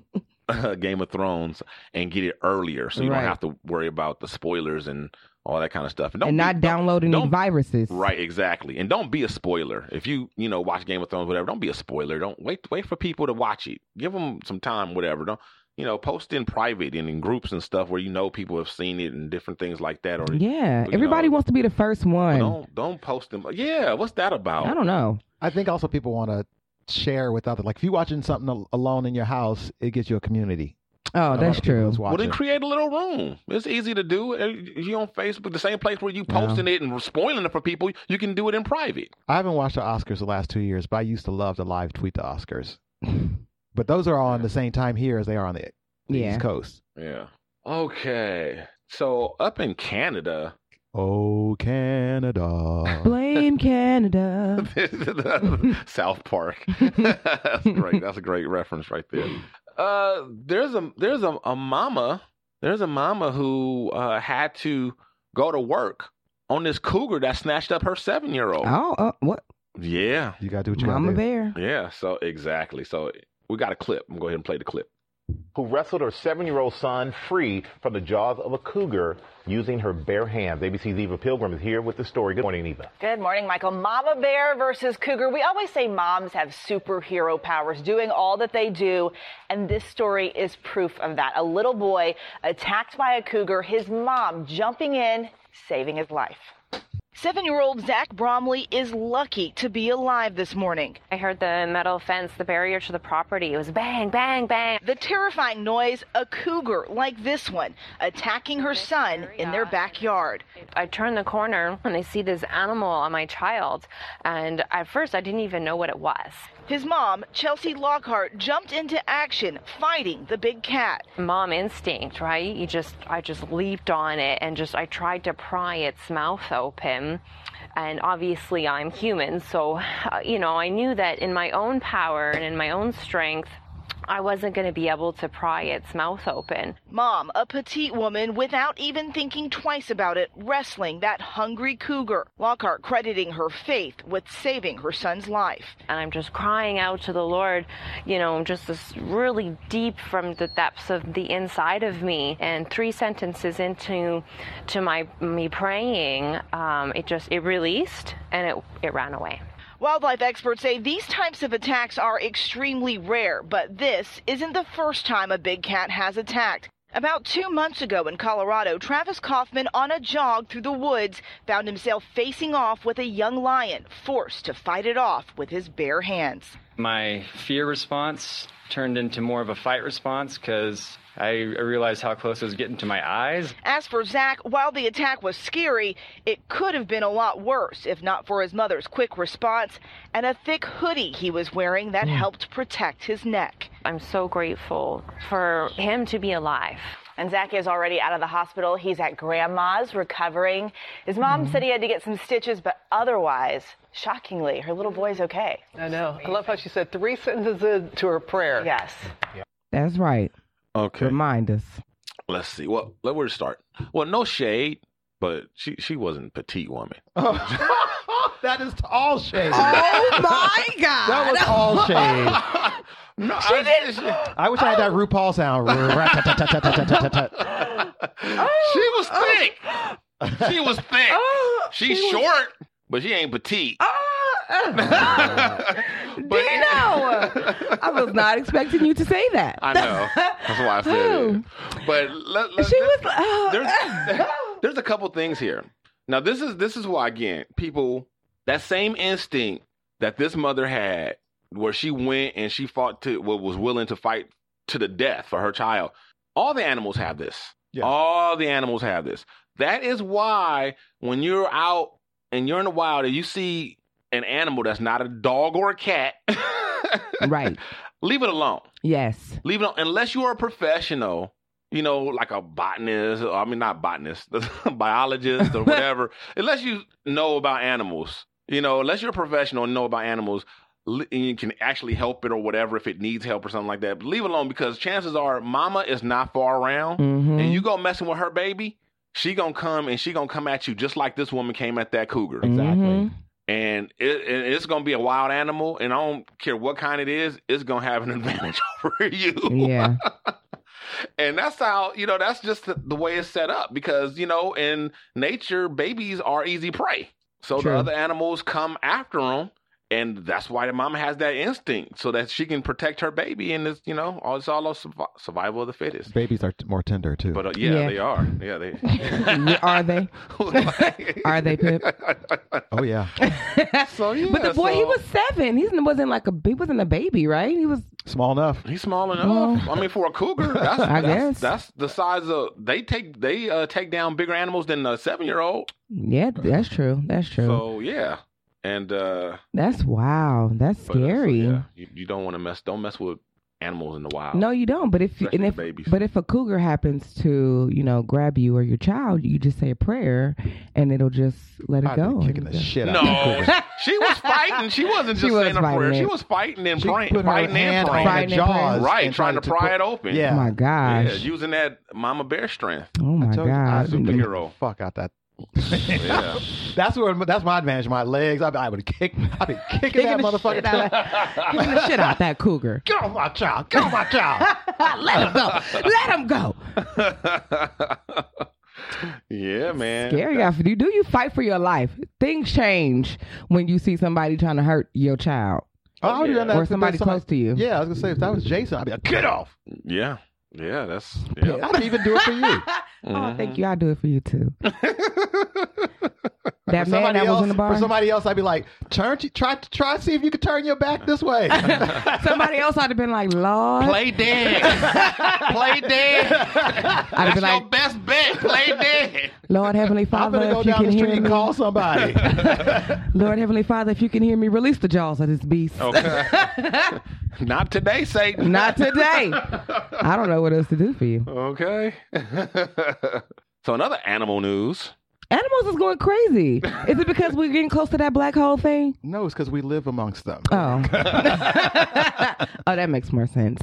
Game of Thrones and get it earlier, so you Right. don't have to worry about the spoilers and all that kind of stuff. And, don't and be- not downloading any don't- viruses. Right, exactly. And don't be a spoiler. If you, you know, watch Game of Thrones, whatever, don't be a spoiler. Don't wait wait for people to watch it. Give them some time, whatever. Don't, you know, post in private and in groups and stuff where you know people have seen it and different things like that. Or Yeah. Everybody know, wants to be the first one. don't don't post them. Yeah, what's that about? I don't know. I think also people want to share with others. Like if you're watching something alone in your house, it gives you a community. Oh, A lot that's true. Well, then create a little room. It's easy to do. If you on Facebook, the same place where you Yeah. posting it and spoiling it for people, you can do it in private. I haven't watched the Oscars the last two years, but I used to love to live tweet the Oscars. but those are all on the same time here as they are on the, the Yeah. East Coast. Yeah. Okay. So up in Canada, Oh, Canada. Blame Canada. South Park. That's great. That's a great reference right there. Uh, there's a there's a, a mama there's a mama who uh, had to go to work on this cougar that snatched up her seven year old. Oh, uh, what? Yeah, You got to do what you Mama got to do. Bear. yeah. So exactly. So we got a clip. I'm gonna go ahead and play the clip. who wrestled her seven-year-old son free from the jaws of a cougar using her bare hands. ABC's Eva Pilgrim is here with the story. Good morning, Eva. Good morning, Michael. Mama bear versus cougar. We always say moms have superhero powers doing all that they do, and this story is proof of that. A little boy attacked by a cougar, his mom jumping in, saving his life. Seven year old Zach Bromley is lucky to be alive this morning. I heard the metal fence, the barrier to the property. It was bang, bang, bang. The terrifying noise, a cougar like this one, attacking her son in their backyard. I turn the corner and I see this animal on my child. And at first, I didn't even know what it was. His mom, Chelsea Lockhart, jumped into action, fighting the big cat. Mom instinct, right? You just, I just leaped on it and just, I tried to pry its mouth open. And obviously, I'm human. So, uh, you know, I knew that in my own power and in my own strength, I wasn't going to be able to pry its mouth open. Mom, a petite woman without even thinking twice about it, wrestling that hungry cougar. Lockhart crediting her faith with saving her son's life. And I'm just crying out to the Lord, you know, just this really deep from the depths of the inside of me. And three sentences into to my me praying, um, it just it released and it it ran away. Wildlife experts say these types of attacks are extremely rare, but this isn't the first time a big cat has attacked. About two months ago in Colorado, Travis Kaufman, on a jog through the woods, found himself facing off with a young lion, forced to fight it off with his bare hands. My fear response turned into more of a fight response because I, I realized how close it was getting to my eyes. As for Zach, while the attack was scary, it could have been a lot worse if not for his mother's quick response and a thick hoodie he was wearing that mm. helped protect his neck. I'm so grateful for him to be alive. And Zach is already out of the hospital. He's at grandma's recovering. His mom mm. said he had to get some stitches, but otherwise, shockingly, her little boy's okay. I know. I love how she said three sentences to her prayer. Yes. That's right. Okay. Remind us. Let's see. Well, let where to start. Well, no shade, but she she wasn't petite woman. that is all shade. Oh my God. That was all shade. No, She I, did- I wish I had that oh. RuPaul sound. She was oh. thick. She was thick. Oh. She's short, but she ain't petite. Dino, I was not expecting you to say that. I know. That's why I said it. But let, let, She was. Oh. there's there's a couple things here. Now this is this is why again people that same instinct that this mother had, where she went and she fought to well, was willing to fight to the death for her child. All the animals have this. All the animals have this. That is why when you're out and you're in the wild and you see an animal that's not a dog or a cat, right? Leave it alone. Yes. Leave it alone unless you are a professional. You know, like a botanist, or, I mean, not botanist, biologist or whatever. unless you know about animals, you know, unless you're a professional and know about animals, and you can actually help it or whatever if it needs help or something like that. But leave it alone because chances are, Mama is not far around, Mhm. and you go messing with her baby, she gonna come and she gonna come at you just like this woman came at that cougar. Mhm. And it, it- it's gonna be a wild animal, and I don't care what kind it is, it's gonna have an advantage over you. Yeah. And that's how, you know, that's just the, the way it's set up because, you know, in nature, babies are easy prey. So True. the other animals come after them. And that's why the mama has that instinct so that she can protect her baby. And it's, you know, all- it's all a survival of the fittest. Babies are t- more tender too. But uh, yeah, Yeah. they are. Yeah, they Are they? Are they, Pip? oh yeah, so yeah. But the boy, he was seven. He wasn't like a he wasn't a baby, right? He was small enough. He's small enough. I mean, for a cougar, that's, I that's, guess. that's the size of they take they uh, take down bigger animals than a seven year old. yeah. That's true. That's true. So yeah, and uh, that's wow. That's but, uh, so, scary. yeah, you, you don't want to mess. Don't mess with animals in the wild. No, you don't. But if you, and if babies. but if a cougar happens to you know grab you or your child, you just say a prayer and it'll just let it I'd go. kicking the shit out of No, she was fighting. She wasn't She just was saying a fighting prayer. She was fighting and She praying, put her fighting and praying. Fighting and praying. jaws, Right, and trying to tried pry put- it open. Yeah. Oh my gosh. Yeah, using that mama bear strength. oh my I told you, I god. would beat the Superhero. Fuck out that. Yeah. That's where that's my advantage. My legs. I, I would kick. I'd be kicking, Kicking that motherfucker. shit out of- Kicking the shit out that cougar. Get on my child. Get on my child. Let him go. Let him go. yeah, man. Scary guy. Do do you fight for your life? Things change when you see somebody trying to hurt your child Oh, I would have done that or somebody somebody- close to you. Yeah, I was gonna say if that was Jason, I'd be like, get off. Yeah, yeah. That's yeah. I'd even do it for you. Oh, thank mm-hmm. you. I'll do it for you too. that For man somebody that else, was in the bar. For somebody else, I'd be like, turn, to, try, try to see if you could turn your back this way. somebody else I'd have been like, Lord. Play dead. Play dead. I'd have That's been your best bet. Play dead. Lord Heavenly I'm Father, go if you down can the street hear and me, call somebody. Lord Heavenly Father, if you can hear me, release the jaws of this beast. Okay. Not today, Satan. Not today. I don't know what else to do for you. Okay. so another animal news. Animals is going crazy. Is it because we're getting close to that black hole thing? No, it's because we live amongst them. Oh. oh, that makes more sense.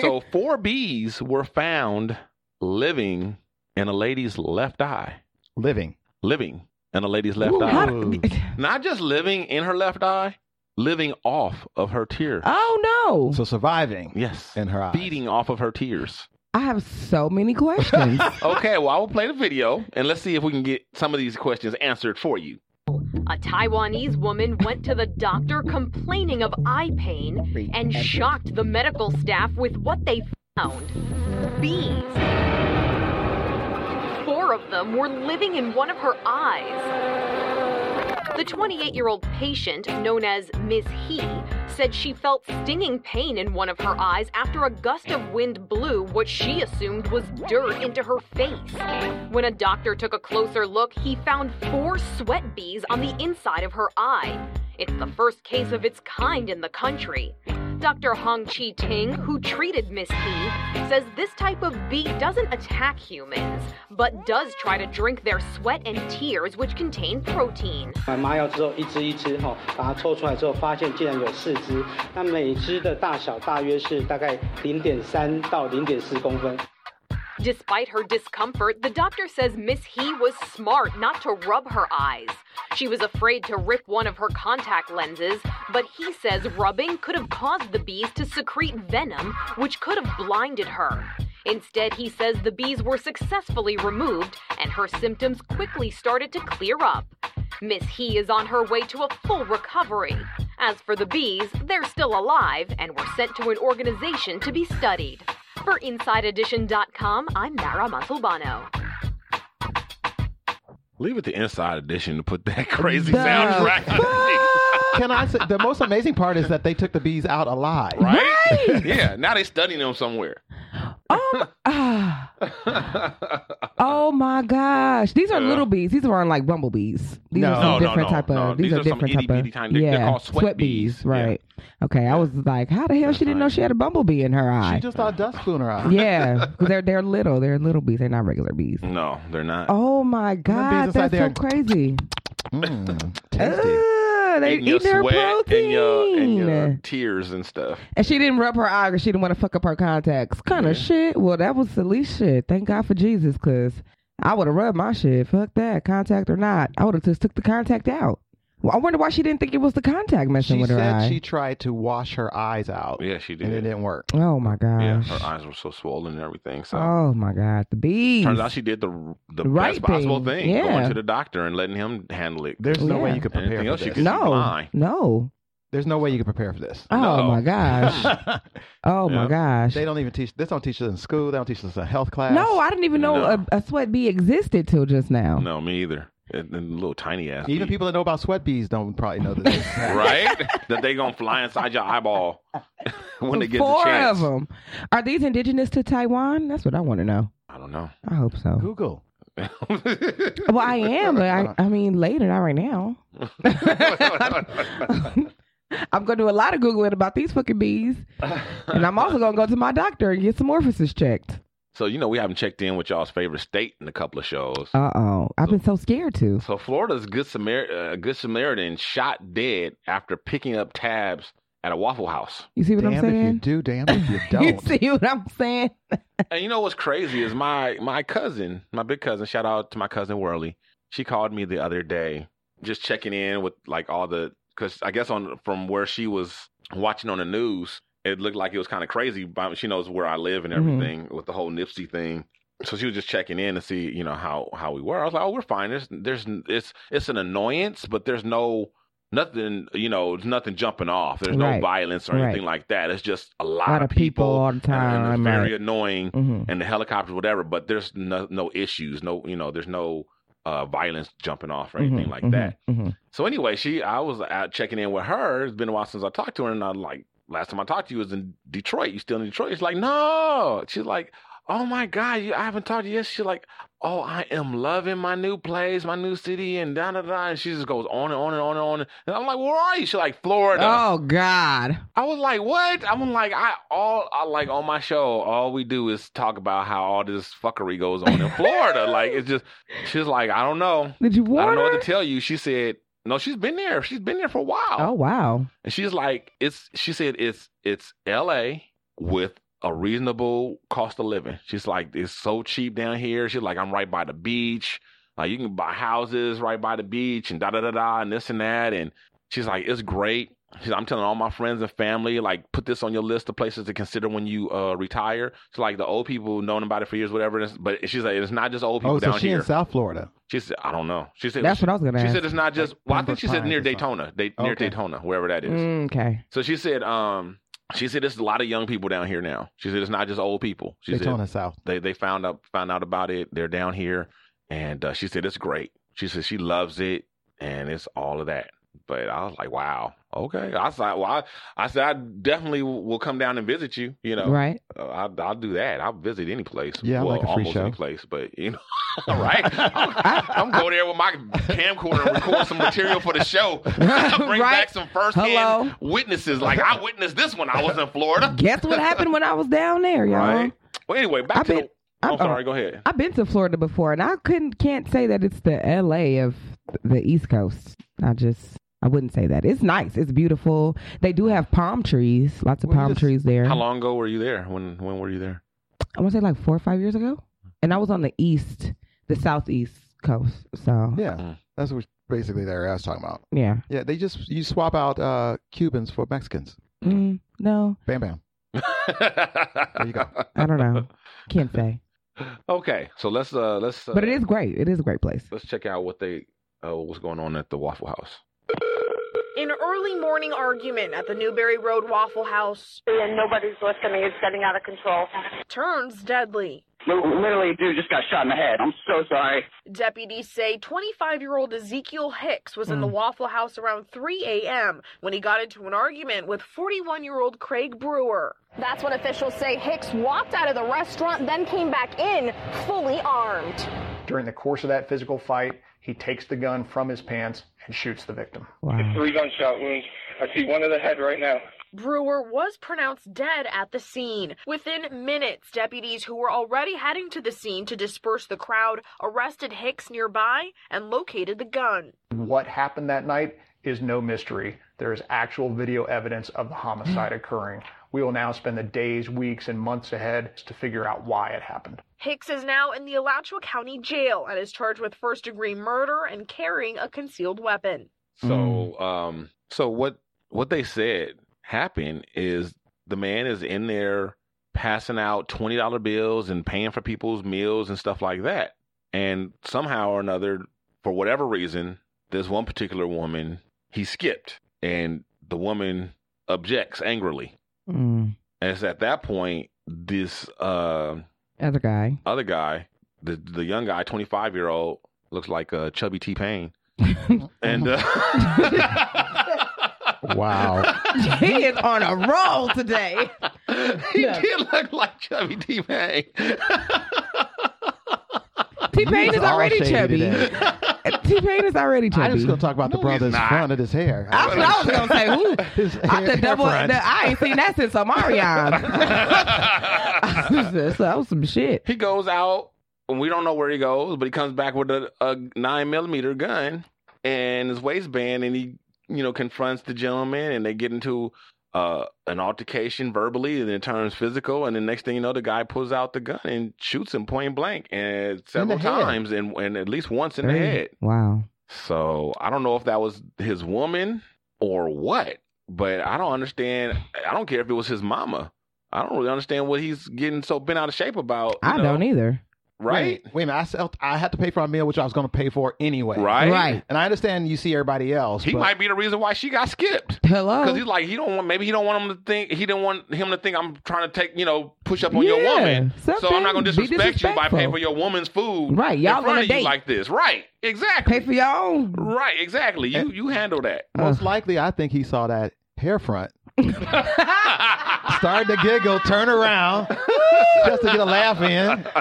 so four bees were found living in a lady's left eye. Living. Living in a lady's left Ooh. eye. How- Not just living in her left eye, living off of her tears. Oh no. So surviving. Yes. In her eyes. Feeding off of her tears. I have so many questions. okay, well, I will play the video and let's see if we can get some of these questions answered for you. A Taiwanese woman went to the doctor complaining of eye pain and shocked the medical staff with what they found bees. Four of them were living in one of her eyes. The 28 year old patient, known as Ms. He, said she felt stinging pain in one of her eyes after a gust of wind blew what she assumed was dirt into her face. When a doctor took a closer look, he found four sweat bees on the inside of her eye. It's the first case of its kind in the country. Dr. Hong Chi Ting, who treated Miss He, says this type of bee doesn't attack humans, but does try to drink their sweat and tears, which contain protein. 买麻药之后，一只一只哈，把它抽出来之后，发现竟然有四只，那每只的大小大约是大概零点三到零点四公分。 Despite her discomfort, the doctor says Miss He was smart not to rub her eyes. She was afraid to rip one of her contact lenses, but he says rubbing could have caused the bees to secrete venom, which could have blinded her. Instead, he says the bees were successfully removed and her symptoms quickly started to clear up. Miss He is on her way to a full recovery. As for the bees, they're still alive and were sent to an organization to be studied. For InsideEdition.com, I'm Mara Montalbano. Leave it to Inside Edition to put that crazy The soundtrack. Can I say the most amazing part is that they took the bees out alive. Right? yeah. Now they're studying them somewhere. Ah. oh my gosh. These are Yeah. little bees. These aren't like bumblebees. These No. are some No, no, different no, type of no. these, These are are some different type itty-bitty of tiny- they're- yeah, they're called sweat bees. bees. Yeah. Right. Okay. I was like, how the hell she didn't know she had a bumblebee in her eye? She just thought dust flew in her eye. yeah, 'cause they're they're little. They're little bees. They're not regular bees. No, they're not. Oh my god, inside that's there. so crazy. Mm, tasty. Ah, they eating her sweat and your, and protein. your tears and stuff. And she didn't rub her eye because she didn't want to fuck up her contacts. Kind of shit. Well, that was the least shit. Thank God for Jesus, because I would have rubbed my shit. Fuck that, contact or not. I would have just took the contact out. Well, I wonder why she didn't think it was the contact messing She with her said eye. she tried to wash her eyes out. Yeah, she did. And it didn't work. oh my Yeah, her eyes were so swollen and everything. So Oh my God, the bees. turns out she did the the The right best possible thing. thing, Yeah. going to the doctor and letting him handle it. There's no way you could prepare Anything for else you this. could no, blind. no. There's no way you could prepare for this. Oh No. my gosh. Oh my Yeah. gosh. They don't even teach. This don't teach us in school. They don't teach us in health class. No, I didn't even know No. a, a sweat bee existed till just now. No, me either. And, and little tiny ass. Even bee. people that know about sweat bees don't probably know that. This happens. right? that they gonna fly inside your eyeball when they get Four the chance. Four of them. Are these indigenous to Taiwan? That's what I want to know. I don't know. I hope so. Google. Well, I am, but I, I mean later, not right now. I'm going to do a lot of Googling about these fucking bees. And I'm also going to go to my doctor and get some orifices checked. So you know we haven't checked in with y'all's favorite state in a couple of shows. Uh oh. I've been so scared to. So Florida's good Samar- uh, good Samaritan shot dead after picking up tabs at a Waffle House. You see what Damn I'm if you do, damn if you You don't. You see what I'm saying? And you know what's crazy is my my cousin, my big cousin. Shout out to my cousin Worley. She called me the other day, just checking in with like all the because I guess on from where she was watching on the news, it looked like it was kind of crazy. But she knows where I live and Mhm. everything with the whole Nipsey thing. So she was just checking in to see, you know, how how we were. I was like, oh, we're fine. There's there's it's it's an annoyance, but there's no nothing, you know, there's nothing jumping off. There's no violence or Right. anything like that. It's just a lot, A lot of people all the and- and, time, it's very right. annoying Mhm. and the helicopters, whatever. But there's no no issues, no you know, there's no uh, violence jumping off or anything Mhm, like mhm, that. mhm. So anyway, she I was out checking in with her. It's been a while since I talked to her, and I'm like last time I talked to you was in Detroit. You still in Detroit? She's like, no. She's like, "Oh my God, you, I haven't talked to you." yet." She's like, "Oh, I am loving my new place, my new city, and da da da." And she just goes on and on and on and on. And I'm like, "Where are you?" She's like, "Florida." Oh God. I was like, "What?" I'm like, "I all I like on my show. All we do is talk about how all this fuckery goes on in Florida. like it's just." She's like, "I don't know. Did you I don't know her? what to tell you." She said, "No, she's been there. She's been there for a while." Oh wow. And she's like, it's she said it's it's LA with a reasonable cost of living. She's like, it's so cheap down here. She's like, I'm right by the beach. Like you can buy houses right by the beach and da da da da and this and that. And she's like, it's great. I'm telling all my friends and family, like, put this on your list of places to consider when you uh, retire. She's like, the old people known about it for years, whatever. It is. But she's like, it's not just old people down here. Oh, so down she here. in South Florida. She said, I don't know. She said That's what I was gonna ask. She ask. said it's not just. Well, I think she said near Pines or something. Daytona, near Daytona, wherever that is. Mm, okay. So she said, um, she said there's a lot of young people down here now. She said it's not just old people. She Daytona said South. they they found out found out about it. They're down here, and uh, she said it's great. She said she loves it, and it's all of that. But I was like, wow, okay. I said, well, I, I said I definitely will come down and visit you. You know, Right. Uh, I'll, I'll do that. I'll visit any place. Yeah, I well, like a free almost show. any place. But you know, right? I'm, I'm go there with my camcorder and record some material for the show. Bring Right. back some firsthand Hello. witnesses. Like I witnessed this when I was in Florida. Guess what happened when I was down there, y'all? Right. Well, anyway, back I've to been- the. I'm I've- sorry. Go ahead. I've been to Florida before, and I couldn't can't say that it's the L.A. of the East Coast. I just I wouldn't say that. It's nice. It's beautiful. They do have palm trees. Lots of Well, palm just- trees there. How long ago were you there? When when were you there? I want to say like four or five years ago, and I was on the east, the southeast coast. So Yeah, Mm. that's what basically the area I was talking about. yeah. Yeah, they just you swap out uh, Cubans for Mexicans. Mm, no, Bam, bam. There you go. I don't know. Can't say. okay, so let's uh let's uh, But it is great. It is a great place. let's check out what they uh what's going on at the Waffle House. An early morning argument at the Newberry Road Waffle House and nobody's listening. It's getting out of control. turns deadly. Literally, dude just got shot in the head. I'm so sorry. Deputies say 25 year old Ezekiel Hicks was in the mm. Waffle House around 3 a.m. when he got into an argument with 41 year old Craig Brewer. That's when officials say Hicks walked out of the restaurant, then came back in fully armed. During the course of that physical fight, he takes the gun from his pants and shoots the victim. Wow. Three gunshot wounds. I see one in the head right now. Brewer was pronounced dead at the scene. Within minutes, deputies who were already heading to the scene to disperse the crowd arrested Hicks nearby and located the gun. What happened that night is no mystery. There is actual video evidence of the homicide occurring. We will now spend the days, weeks, and months ahead to figure out why it happened. Hicks is now in the Alachua County Jail and is charged with first degree murder and carrying a concealed weapon. So um so what what they said happened is the man is in there passing out twenty dollar bills and paying for people's meals and stuff like that. And somehow or another, for whatever reason, this one particular woman he skipped, and the woman objects angrily. Mm. And it's at that point this uh Other guy. other guy, the the young guy, twenty five year old, looks like uh, chubby T Pain, and uh, Wow. he is on a roll today. he did look like chubby T Pain. T Pain He's is already shady chubby. Today. T Pain is already chubby. I was going to talk about the No, he's brother's front of his hair. That's what I was gonna say. Who? His I, hair- the double, hair front. the, I ain't seen that since Omarion. that was some shit. he goes out, and we don't know where he goes, but he comes back with a, a nine millimeter gun and his waistband, and he, you know, confronts the gentleman, and they get into uh, an altercation verbally, and then turns physical, and the next thing you know, the guy pulls out the gun and shoots him point blank, and several times, and, and at least once in the head. Wow. So I don't know if that was his woman or what, but I don't understand. I don't care if it was his mama. I don't really understand what he's getting so bent out of shape about. I know, don't either. Right? Wait, wait a minute. I, sell- I had to pay for my meal, which I was going to pay for anyway. Right? Right. And I understand you see everybody else. He but might be the reason why she got skipped. Hello. Because he's like, he don't want. Maybe he don't want him to think. He didn't want him to think I'm trying to take, you know, push up on your Yeah, woman. So I'm not going to disrespect you by paying for your woman's food. Right, y'all in front on a of you like this. Right? Exactly. Pay for your own. Right? Exactly. You you handle that. most likely, I think he saw that hair front Started to giggle, turn around, just to get a laugh in.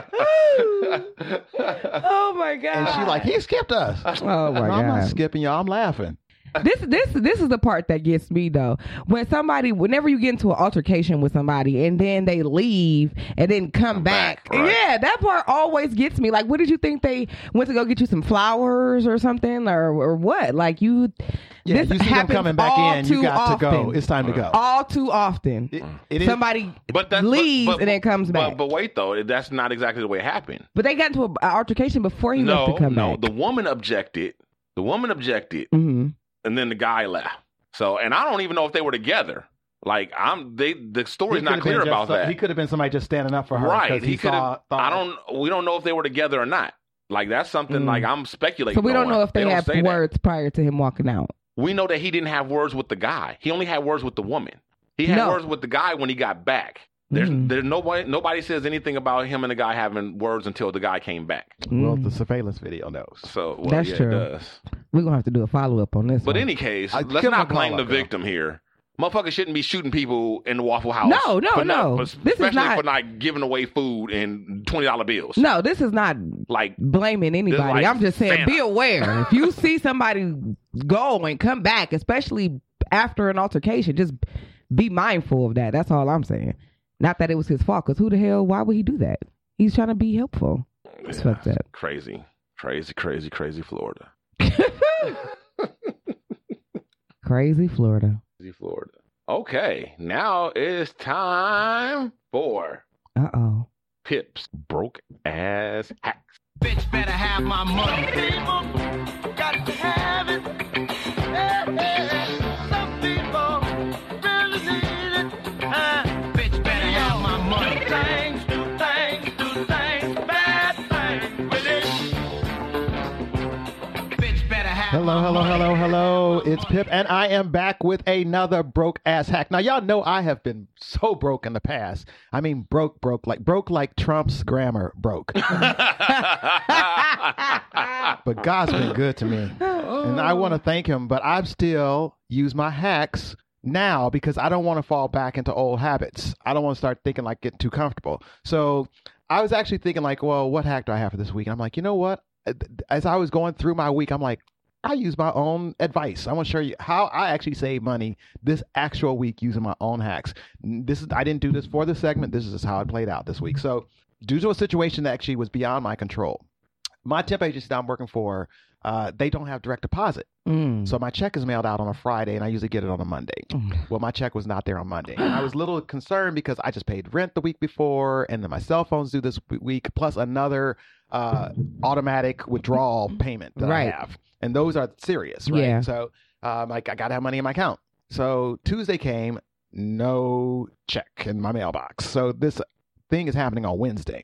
oh my god! And she like, he skipped us. Oh my god! I'm not skipping y'all. I'm laughing. This this this is the part that gets me though. When somebody, whenever you get into an altercation with somebody and then they leave and then come, back, right. yeah, that part always gets me. Like, what did you think they went to go get you some flowers or something or or what? Like you, Yeah, this you see them happens coming back all in, you too got to go. often. It's time to go. All too often, it is- somebody But that leaves but, but, and then comes back. But, but wait though, that's not exactly the way it happened. But they got into an altercation before he no, left to come back. no. back. The woman objected. The woman objected, hmm and then the guy left. So, and I don't even know if they were together. Like I'm, they the story's He not could've been clear about so- that. He could have been somebody just standing up for her, right? He, He could saw, have. I don't. We don't know if they were together or not. Like that's something Mm. like I'm speculating. So we don't on. know if they, don't had say that. words prior to him walking out. We know that he didn't have words with the guy. He only had words with the woman. He had No. words with the guy when he got back. There's Mhm. there's nobody nobody says anything about him and the guy having words until the guy came back. Well, the surveillance video knows. So well, Mm. That's yeah, true. it does. We're gonna have to do a follow up on this. But one. in any case, I- let's not blame the up, girl. victim here. Motherfuckers shouldn't be shooting people in the Waffle House. No, no, for not- no. for- This is not- for not giving away food and twenty dollar bills. No, this is not Like blaming anybody. like I'm just saying, Santa. be aware. if you see somebody go and come back, especially after an altercation, just be mindful of that. That's all I'm saying. Not that it was his fault, because who the hell? Why would he do that? He's trying to be helpful. It's fucked up. crazy, crazy, crazy, crazy Florida. Crazy Florida. Crazy Florida. Okay, now it's time for Uh oh. Pips broke ass hacks. Bitch better have my money. Hello. It's Pip, and I am back with another broke ass hack. Now, y'all know I have been so broke in the past. I mean, broke, broke, like broke like Trump's grammar broke. but God's been good to me, and I want to thank Him. But I've still use my hacks now because I don't want to fall back into old habits. I don't want to start thinking like getting too comfortable. So I was actually thinking like, well, what hack do I have for this week? And I'm like, you know what? As I was going through my week, I'm like, I use my own advice. I want to show you how I actually save money this actual week using my own hacks. This is I didn't do this for the segment. This is just how it played out this week. So, due to a situation that actually was beyond my control, my temp agency that I'm working for, uh, they don't have direct deposit. Mm. So my check is mailed out on a Friday, and I usually get it on a Monday. Well, my check was not there on Monday, and I was a little concerned because I just paid rent the week before, and then my cell phone's due this week, plus another uh, automatic withdrawal payment that Right. I have, and those are serious, right? Yeah. So, um, like, I got to have money in my account. So Tuesday came, no check in my mailbox. So this thing is happening on Wednesday.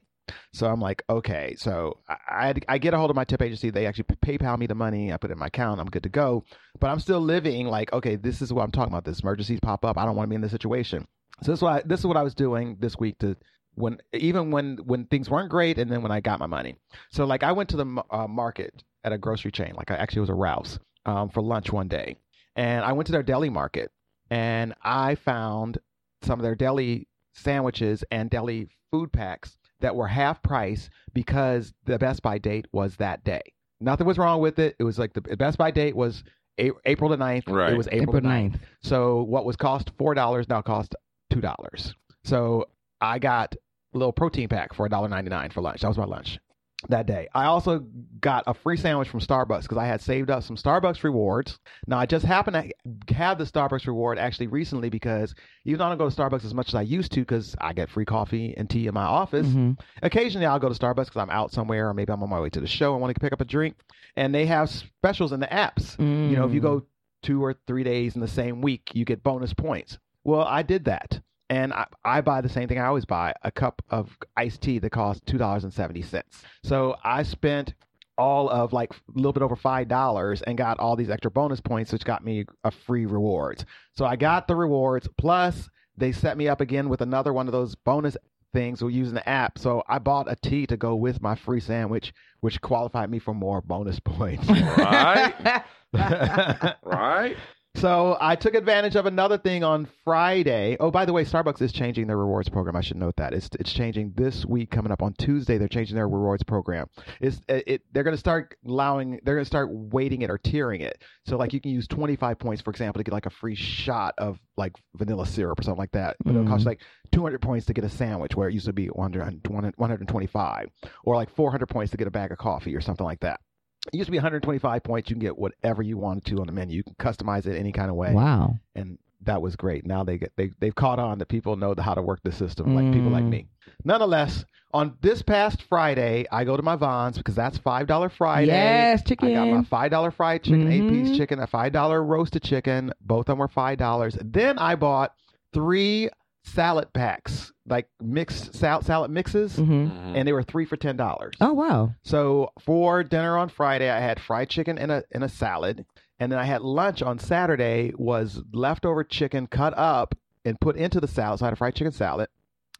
So I'm like, okay. So I, I, I get a hold of my tip agency. They actually PayPal me the money. I put it in my account. I'm good to go. But I'm still living like, okay, this is what I'm talking about. This emergencies pop up. I don't want to be in this situation. So this is what I, this is what I was doing this week to when even when when things weren't great, and then when I got my money. So like I went to the uh, market at a grocery chain. Like I actually was a Rouse um, for lunch one day, and I went to their deli market, and I found some of their deli sandwiches and deli food packs that were half price because the Best By date was that day. Nothing was wrong with it. It was like the Best By date was A- April the 9th. Right. It was April, April the 9th. 9th. So what was cost $4 now cost $2. So I got a little protein pack for $1.99 for lunch. That was my lunch that day. I also got a free sandwich from Starbucks because I had saved up some Starbucks rewards. Now I just happened to have the Starbucks reward actually recently because even though I don't go to Starbucks as much as I used to because I get free coffee and tea in my office, Mhm. occasionally I'll go to Starbucks because I'm out somewhere or maybe I'm on my way to the show and want to pick up a drink. And they have specials in the apps. You know, if you go two or three days in the same week, you get bonus points. Well, I did that. And I, I buy the same thing I always buy a cup of iced tea that costs $2.70. So I spent all of like a little bit over $5 and got all these extra bonus points, which got me a free rewards. So I got the rewards, plus they set me up again with another one of those bonus things we're using the app. So I bought a tea to go with my free sandwich, which qualified me for more bonus points. Right. right. So I took advantage of another thing on Friday. Oh, by the way, Starbucks is changing their rewards program. I should note that it's it's changing this week. Coming up on Tuesday, they're changing their rewards program. It's it, it they're going to start allowing they're going to start weighting it or tiering it. So like you can use 25 points, for example, to get like a free shot of like vanilla syrup or something like that. But it'll cost Mhm. like 200 points to get a sandwich where it used to be 100, 125, or like 400 points to get a bag of coffee or something like that. It used to be 125 points. You can get whatever you wanted to on the menu. You can customize it any kind of way. Wow. And that was great. Now they get they they've caught on that people know the, how to work the system, like people like Mm. me. Nonetheless, on this past Friday, I go to my Vons because that's five dollar Friday. Yes, chicken. I got my five dollar fried chicken, eight piece Mhm. chicken, a five dollar roasted chicken. Both of them were five dollars. Then I bought three salad packs, like mixed sal- salad mixes, Mhm. and they were three for ten dollars. Oh wow. So for dinner on Friday, I had fried chicken and a and a salad, and then I had lunch on Saturday was leftover chicken cut up and put into the salad. So I had a fried chicken salad,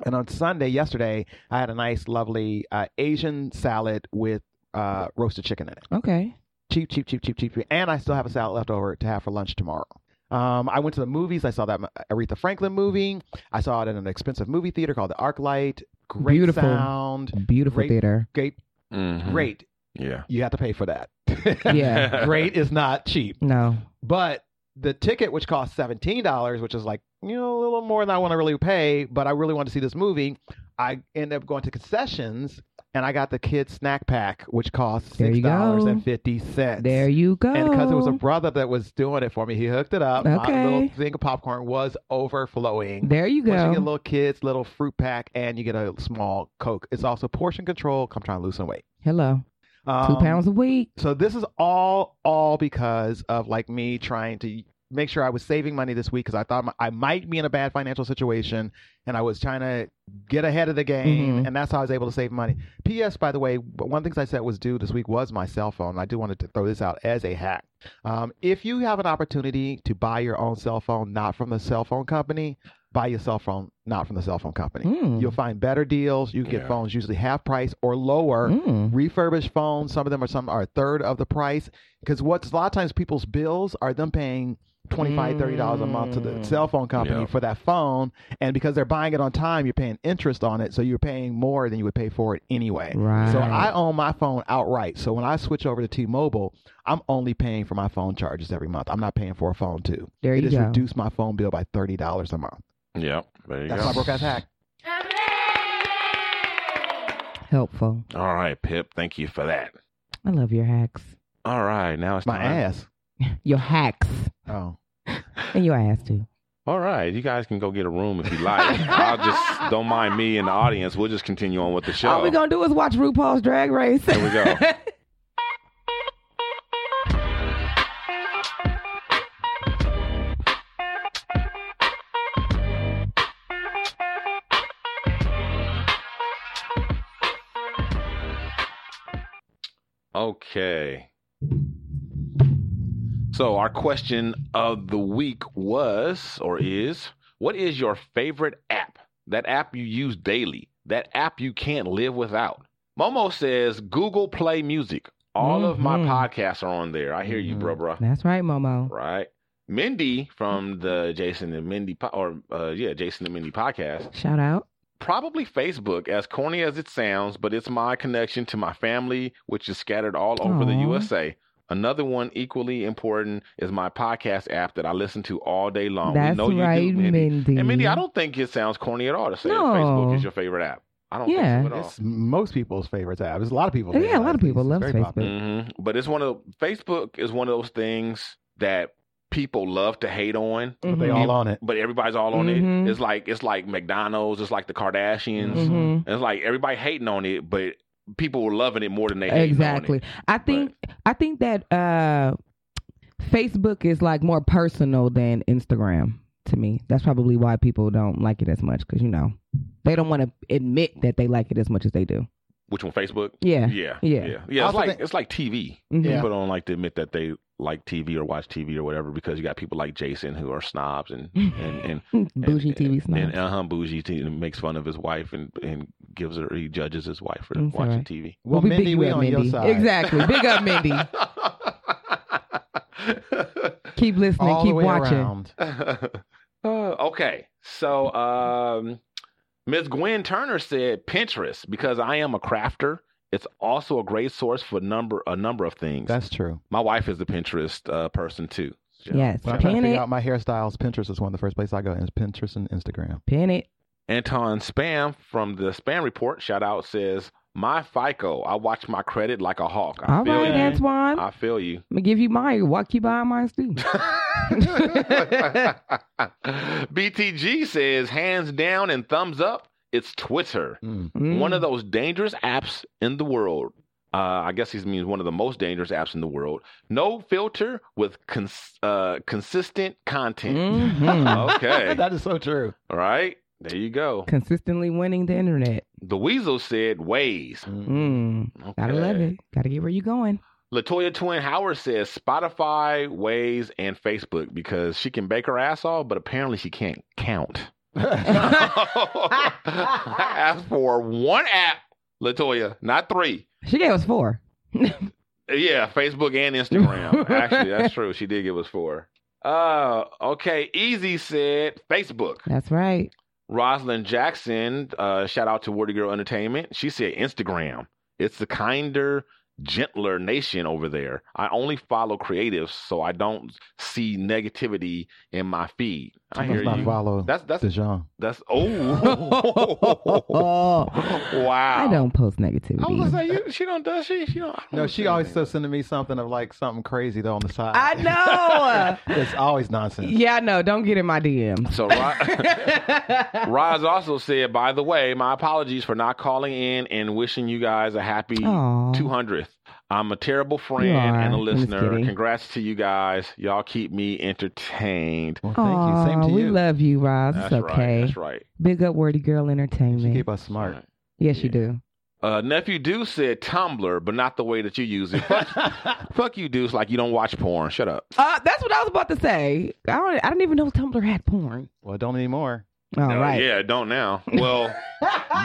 and on Sunday yesterday, I had a nice, lovely uh, Asian salad with uh, roasted chicken in it. Okay. Cheap, cheap, cheap, cheap, cheap, cheap. And I still have a salad left over to have for lunch tomorrow. Um, I went to the movies. I saw that Aretha Franklin movie. I saw it in an expensive movie theater called the ArcLight. Great Beautiful. sound. Beautiful great, theater. Great, Mhm. great. Yeah. You have to pay for that. Yeah. great is not cheap. No. But the ticket, which cost seventeen dollars, which is like you know a little more than I want to really pay, but I really want to see this movie. I end up going to concessions, and I got the kids snack pack, which cost six you go. dollars and fifty. There you go. And because it was a brother that was doing it for me, he hooked it up. Okay. My little thing of popcorn was overflowing. There you Once go. you get a little kids, little fruit pack, and you get a small Coke. It's also portion control. I'm trying to lose some weight. Hello. Two Um, pounds a week. So this is all all because of like me trying to make sure I was saving money this week because I thought my, I might be in a bad financial situation and I was trying to get ahead of the game Mhm. and that's how I was able to save money. P.S. By the way, one of the things I said was due this week was my cell phone. I do want to throw this out as a hack. Um, if you have an opportunity to buy your own cell phone, not from the cell phone company, buy your cell phone not from the cell phone company. Mm. You'll find better deals. You get Yeah. phones usually half price or lower. Mm. Refurbished phones, some of them are some are a third of the price. Because what's a lot of times people's bills are them paying 25 30 dollars a month to the Mm. cell phone company Yeah. for that phone and because they're buying it on time you're paying interest on it so you're paying more than you would pay for it anyway Right. so i own my phone outright so when i switch over to t-mobile i'm only paying for my phone charges every month i'm not paying for a phone too There it you has go. reduced my phone bill by $30 a month Yep. There you that's go. my broke ass hack Helpful. All right, Pip. Thank you for that. I love your hacks. All right, now it's my time. ass Your hacks. oh And your ass too. All right, you guys can go get a room if you like. I'll just don't mind me in the audience. We'll just continue on with the show. All we're gonna do is watch RuPaul's Drag Race. Here we go. Okay. So our question of the week was or is what is your favorite app? That app you use daily. That app you can't live without. Momo says Google Play Music. All of my Mhm. podcasts are on there. I hear you, bro, bro. That's right, Momo. Right. Mindy from the Jason and Mindy po- or uh, yeah, Jason and Mindy podcast. Shout out. Probably Facebook, as corny as it sounds, but it's my connection to my family, which is scattered all over the USA. Another one equally important is my podcast app that I listen to all day long. That's we know you right, do, Mindy. Mindy. And Mindy, I don't think it sounds corny at all to say No. Facebook is your favorite app. I don't Yeah. think so at all. it's most people's favorite app it's a lot of people Yeah, a lot of people love Facebook. hmm But it's one of Facebook is one of those things that people love to hate on. but they all on it But everybody's all on Mhm. it. It's like it's like McDonald's. It's like the Kardashians. Mhm. It's like everybody hating on it, but people were loving it more than they Exactly. it. I think I think that uh Facebook is like more personal than Instagram to me. That's probably why people don't like it as much because you know they don't want to admit that they like it as much as they do. Which one? Facebook. Yeah. Yeah. Yeah. Yeah. Yeah. It's like think- it's like TV. Mhm. People don't like to admit that they like TV or watch TV or whatever because you got people like Jason who are snobs and and and Bougie TV and, snobs. and uh huh bougie TV and makes fun of his wife and and gives her he judges his wife for That's watching right. TV. well we mindy big we you up, on your side Exactly. Big up, Mindy. Keep listening. All the keep way watching. Uh, okay, so um, Ms. Gwen Turner said Pinterest because I am a crafter. It's also a great source for number a number of things. That's true. My wife is a Pinterest uh, person too. So- Yes. When I'm trying to figure out my hairstyles, Pinterest is one of the first places I go. And it's Pinterest and Instagram. Pin it. Anton Spam from the Spam Report shout out says my FICO. I watch my credit like a hawk. I All feel right, you. Antoine. I feel you. I'm gonna give you mine. What keep buying mine too? BTG says hands down and thumbs up. It's Twitter, Mm. one of those dangerous apps in the world. Uh, I guess he means one of the most dangerous apps in the world. No filter with cons- uh, consistent content. Mhm. Okay, that is so true. all right. There you go. Consistently winning the internet. The Weasel said Waze. Mm. Gotta love it. Gotta get where you going. Latoya Twin Howard says Spotify, Waze, and Facebook because she can bake her ass off, but apparently she can't count. I asked for one app, Latoya, not three. She gave us four. Yeah, Facebook and Instagram. Actually, that's true. She did give us four. Uh, okay. Easy said Facebook. That's right. Rosalind Jackson, uh, shout out to Wordy Girl Entertainment. She said Instagram. It's the kinder, gentler nation over there. I only follow creatives, so I don't see negativity in my feed. I I hear must not you. follow That's that's Dijon. that's oh wow. I don't post negativity. I was gonna say you, she don't does she? She don't. Don't No, she always anything. still sending me something of like something crazy though on the side. I know. it's always nonsense. yeah, I know. Don't get in my DM. So Ro- Roz also said, by the way, my apologies for not calling in and wishing you guys a happy 200th. I'm a terrible friend and a I'm just listener. Congrats to you guys. Y'all keep me entertained. Well, thank you. Same Aw, to we you. love you, Roz. That's It's okay. right. That's right. Big up Wordy Girl She Entertainment. keep us smart. yes, you do. Uh, nephew Deuce said Tumblr, but not the way that you use it. Fuck, fuck you, Deuce. Like you don't watch porn. Shut up. Uh, that's what I was about to say. I don't. I didn't even know Tumblr had porn. Well, don't anymore. All Uh, right. Yeah, don't now. Well,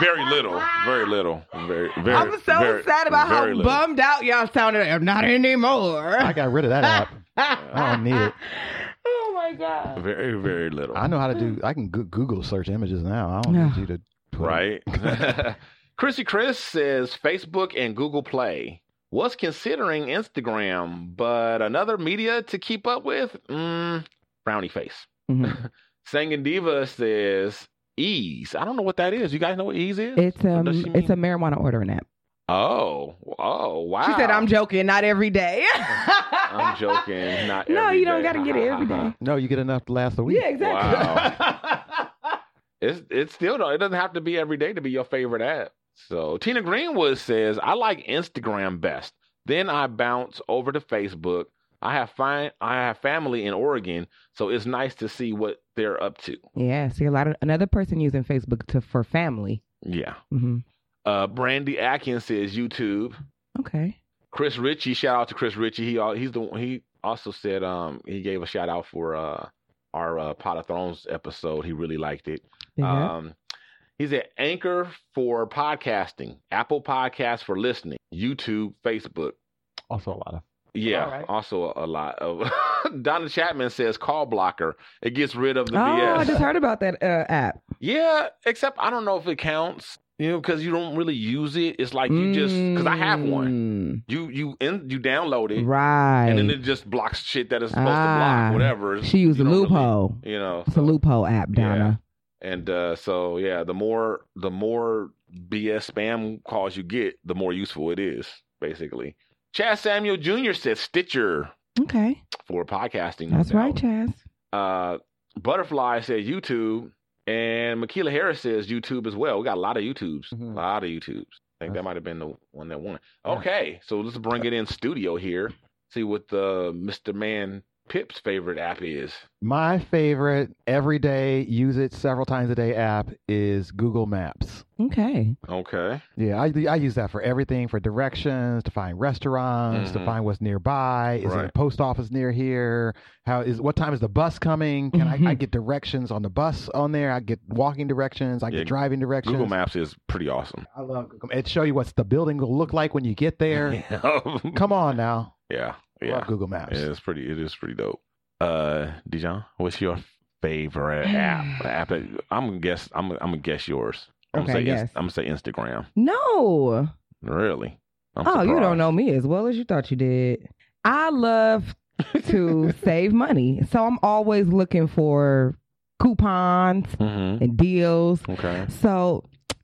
very little. Very little. Very, very. I was so very- sad about how little. bummed out y'all sounded. I'm Not anymore. I got rid of that app. I don't need it. oh my god. Very, very little. I know how to do. I can Google search images now. I don't need you to. Put Right. Chrissy Chris says Facebook and Google Play. Was considering Instagram, but another media to keep up with? Mm, brownie face. Mhm. Singing Diva says Eaze. I don't know what that is. You guys know what Eaze is? It's Or um, it's a marijuana ordering app. Oh, oh, wow. She said, "I'm joking, not every day." I'm joking. Not no, every you don't got to get it every day. No, you get enough to last a week. Yeah, exactly. Wow. it's it's still don't it doesn't have to be every day to be your favorite app. So Tina Greenwood says, I like Instagram best. Then I bounce over to Facebook. I have fine I have family in Oregon, so it's nice to see what they're up to. yeah, see a lot of another person using Facebook to for family. Yeah. hmm Uh Brandy Atkins says YouTube. Okay. Chris Ritchie, shout out to Chris Ritchie. He al- he's the he also said um he gave a shout out for uh our uh, Pod of Thrones episode. He really liked it. Yeah. Um, he's an anchor for podcasting, Apple Podcasts for listening, YouTube, Facebook. Also a lot of. Yeah, right. also a, lot of. Donna Chapman says call blocker. It gets rid of the oh, BS. I just heard about that uh, app. Yeah, except I don't know if it counts. You know, because you don't really use it. It's like you just because I have one. You you in, you download it, Mm, Right. and then it just blocks shit that is supposed Ah, to block. Whatever. She used a don't really- loophole. you know, It's a loophole app, Donna. and uh, so yeah, the more the more BS spam calls you get, the more useful it is. Basically, Chad Samuel Jr. says Stitcher Okay. for podcasting. no That's right, doubt. Chaz. Uh, Butterfly says YouTube, and Makila Harris says YouTube as well. We got a lot of YouTubes, Mm-hmm. a lot of YouTubes. I think that might have been the one that won. Okay, so let's bring it in studio here. See what the Mr. Man Pip's favorite app is. My favorite everyday, use it several times a day app is Google Maps. Okay. Okay. Yeah, I, I use that for everything for directions, to find restaurants, to Mhm. find what's nearby. Is there a post office near here? How is what time is the bus coming? Can I, I Mhm. get directions on the bus on there? I get walking directions. I Yeah, get driving directions. Google Maps is pretty awesome. I love Google. It show you what the building will look like when you get there. Come on now. Yeah, I yeah. Love Google Maps. Yeah, it's pretty. It is pretty dope. Uh, Dijon, what's your favorite app? app that, I'm gonna guess. I'm. I'm gonna guess yours. I'm Okay, gonna say. guess. Inst- I'm gonna say Instagram. No. Really? I'm oh, you don't know me as well as you thought you did. I love to save money, so I'm always looking for coupons Mhm. and deals. Okay. So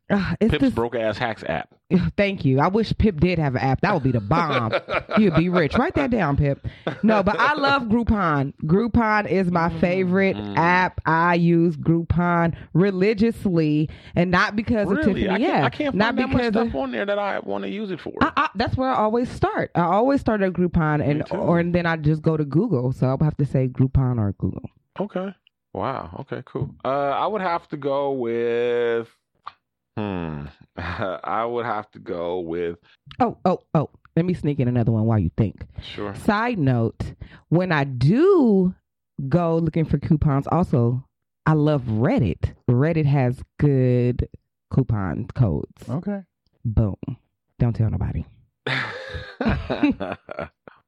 uh, it's Pip's just broke ass hacks app. Thank you. I wish Pip did have an app. That would be the bomb. You'd be rich. Write that down, Pip. No, but I love Groupon. Groupon is my favorite Mm. app. I use Groupon religiously, and not because of Tiffany. I yeah, I can't not find that much because stuff of, on there that I want to use it for. I, I, that's where I always start. I always start at Groupon, and or and then I just go to Google. So I'll have to say Groupon or Google. Okay. Wow. Okay. Cool. Uh, I would have to go with. Hmm. I would have to go with. Oh, oh, oh. Let me sneak in another one while you think. Sure. Side note, when I do go looking for coupons, also, I love Reddit. Reddit has good coupon codes. Okay. Boom. Don't tell nobody.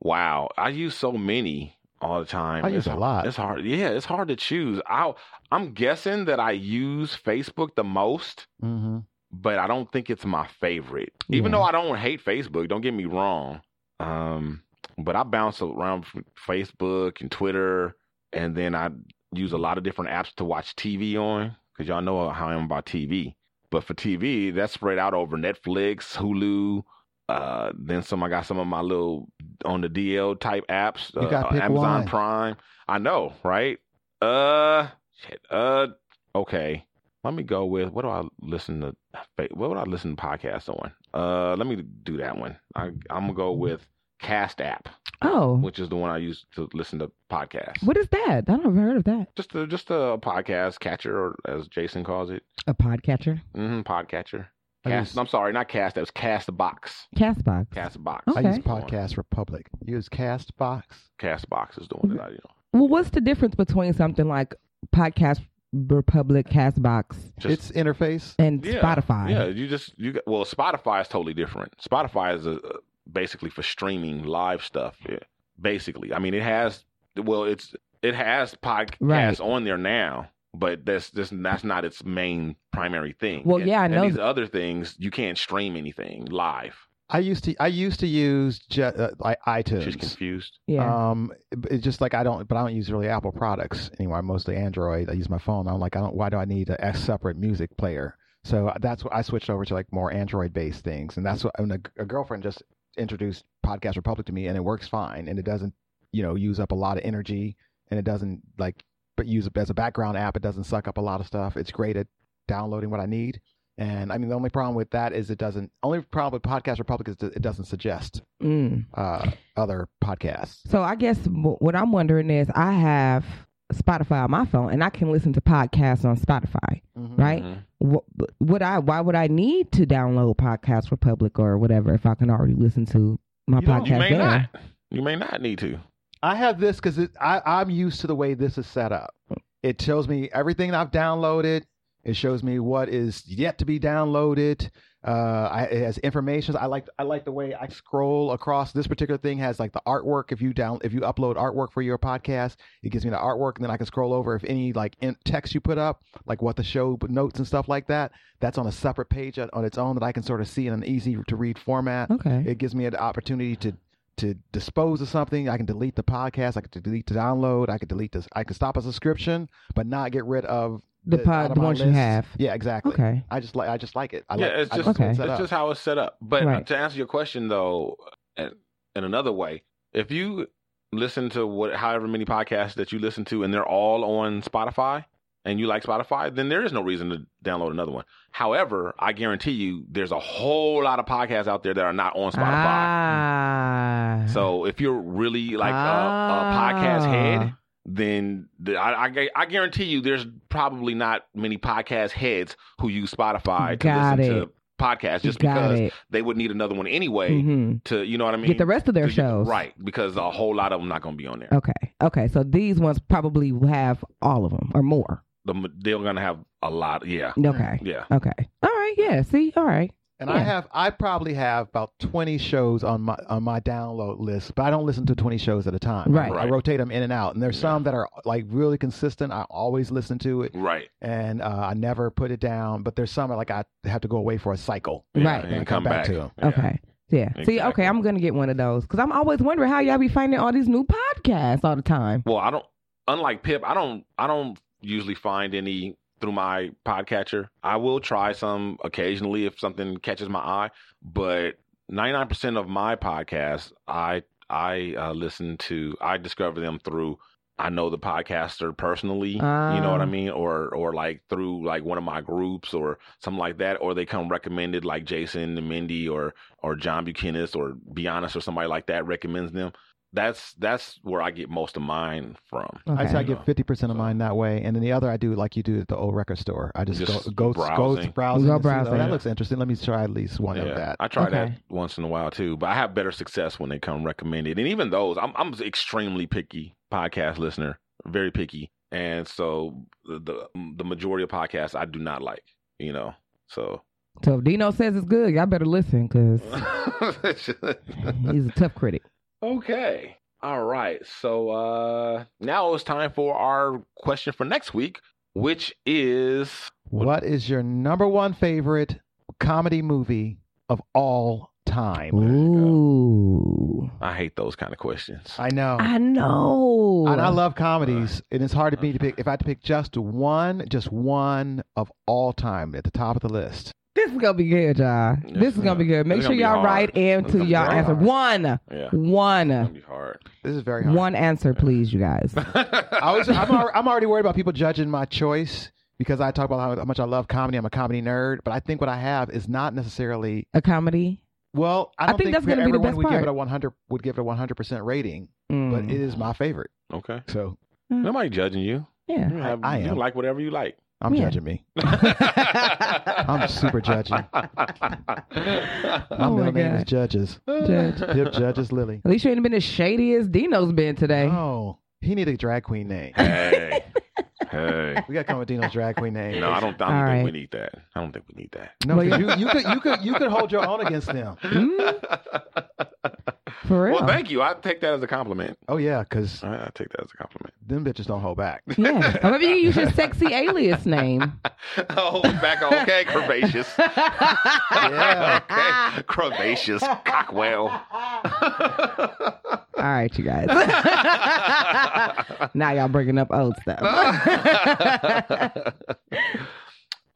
wow. I use so many all the time. I use It's a lot. It's hard. Yeah, it's hard to choose. I I'm guessing that I use Facebook the most, Mm-hmm. but I don't think it's my favorite. Even though I don't hate Facebook, don't get me wrong. Um, but I bounce around from Facebook and Twitter, and then I use a lot of different apps to watch TV on because y'all know how I am about TV. But for TV, that's spread out over Netflix, Hulu. Uh, then some I got some of my little on the DL type apps. You uh, gotta pick Amazon one. Prime. I know, right? Uh, shit. Uh, okay. Let me go with what do I listen to? What would I listen to podcasts on? Uh, let me do that one. I I'm gonna go with Cast app, Oh, which is the one I use to listen to podcasts. what is that? I don't ever heard of that. Just a just a podcast catcher, or as Jason calls it, A podcatcher? mm-hmm, podcatcher. I Cast. use- I'm sorry, not cast. That was Cast the Box. Castbox. Cast Box. I use Podcast Republic. You Use Castbox. Cast Box is doing it. that I you know. Well, what's the difference between something like Podcast Republic, Castbox, Its interface. and Yeah, Spotify? Yeah, you just you got well, Spotify is totally different. Spotify is a, a- basically for streaming live stuff. Yeah, basically, I mean, it has well, it's it has podcasts Right. on there now, but that's that's that's not its main primary thing. Well, And- yeah, I and know these th- other things you can't stream anything live. I used to I used to use ju- uh, like iTunes. She's confused. Yeah. Um, it's just like I don't, but I don't use really Apple products anymore. I'm mostly Android. I use my phone. I'm like, I don't. Why do I need a, a separate music player? So that's what I switched over to like more Android based things, and that's what and a, a girlfriend just introduced Podcast Republic to me, and it works fine, and it doesn't, you know, use up a lot of energy, and it doesn't like, but use it as a background app. It doesn't suck up a lot of stuff. It's great at downloading what I need. And I mean, the only problem with that is it doesn't. Only problem with Podcast Republic is it doesn't suggest Mm. uh, other podcasts. So I guess what I'm wondering is I have Spotify on my phone and I can listen to podcasts on Spotify, Mhm. right? Wh- Would I? Why would I need to download Podcast Republic or whatever if I can already listen to my You podcast You may there? not. You may not need to. I have this because I'm used to the way this is set up. It shows me everything I've downloaded. It shows me what is yet to be downloaded. Uh, I, it has information. I like I like the way I scroll across. This particular thing has like the artwork. If you down if you upload artwork for your podcast, it gives me the artwork, and then I can scroll over if any like in text you put up, like what the show notes and stuff like that. That's on a separate page on on its own that I can sort of see in an easy to read format. Okay. It gives me an opportunity to to dispose of something. I can delete the podcast. I can delete the download. I can delete this. I can stop a subscription, but not get rid of The pod- the my ones you have. Yeah, exactly. Okay. I just like I just like it. I yeah, like, it's I just like the it's just how it's set up. But uh, Right. to answer your question though, in, in another way, if you listen to what however many podcasts that you listen to and they're all on Spotify and you like Spotify, then there is no reason to download another one. However, I guarantee you there's a whole lot of podcasts out there that are not on Spotify. Ah. So if you're really like a, a podcast Ah. head, then the, I, I, I guarantee you there's probably not many podcast heads who use Spotify to listen it. to podcasts just Got because it. they would need another one anyway Mhm. to you know what I mean Get the rest of their shows. right because a whole lot of them not going to be on there. Okay. Okay. So these ones probably have all of them or more. The, they're going to have a lot. Yeah. Okay. Yeah. Okay. All right. Yeah. See. All right. And I have, I probably have about twenty shows on my on my download list, but I don't listen to twenty shows at a time. Right. I rotate them in and out, and there's some that are like really consistent. I always listen to it, Right. and uh, I never put it down. But there's some like I have to go away for a cycle, Right. and, And come, come back, back. to them. Okay. Yeah. See, okay, I'm gonna get one of those because I'm always wondering how y'all be finding all these new podcasts all the time. Well, I don't. Unlike Pip, I don't. I don't usually find any through my podcatcher. I will try some occasionally if something catches my eye, but ninety nine percent of my podcasts, I I uh, listen to. I discover them through. I know the podcaster personally, you know what I Ah. mean, or or like through like one of my groups or something like that, or they come recommended like Jason and Mindy or or John Buchanan or Be Honest or somebody like that recommends them. That's that's where I get most of mine from. I say I get fifty percent of mine that way, and then the other I do like you do at the old record store. I just, Just go go browsing. go browsing. Go and see, oh, that looks interesting. Let me try at least one of that. I try that once in a while too, but I have better success when they come recommended. And even those, I'm I'm extremely picky podcast listener, very picky, and so the the, mm, the majority of podcasts I do not like. You know, so So if Dino says it's good, y'all better listen because he's a tough critic. Okay, all right. So uh now it's time for our question for next week, which is What is your number one favorite comedy movie of all time? Ooh, I hate those kind of questions. I know. I know. And I love comedies, and it's hard to me to pick. If I had to pick just one, just one of all time at the top of the list. This is gonna be good, y'all. This is gonna be good. Make It's sure y'all hard. write It's into gonna y'all answer. hard. One, Yeah. one, It's gonna be hard. This is very hard. one answer, please, you guys. I was, I'm, I'm already worried about people judging my choice because I talk about how, how much I love comedy. I'm a comedy nerd, but I think what I have is not necessarily. A comedy. Well, I I don't think that's gonna be the everyone best would give part. it a 100 would give it a 100 percent rating, Mm. but it is my favorite. Okay. So Nobody judging you. Yeah. You, have, I you am. like whatever you like. I'm Yeah. judging me. I'm super judging. My Oh my middle name is Judges. Judge. Pip Judges Lilly. At least you ain't been as shady as Dino's been today. Oh, he need a drag queen name. Hey. hey. We got to come with Dino's drag queen name. No, I don't, I don't All think right. we need that. I don't think we need that. No, Well, 'cause you, you could you could you could hold your own against them. Mm-hmm. For real. Well, thank you. I take that as a compliment. Oh yeah, because I, I take that as a compliment. them bitches don't hold back. Yeah. Or maybe you use your sexy alias name. oh, back. Okay, curvaceous. Yeah. okay, curvaceous. Cockwell. All right, you guys. now y'all bringing up old stuff.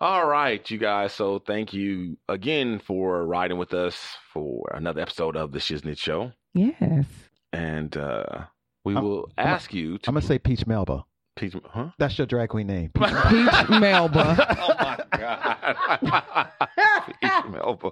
All right, you guys. So thank you again for riding with us for another episode of the Shiznit Show. Yes. And uh, we I'm- will I'm- ask you to I'm gonna say Peach Melba. Peach, huh? That's your drag queen name. Peach Peach Melba. oh my god. Peach Melba.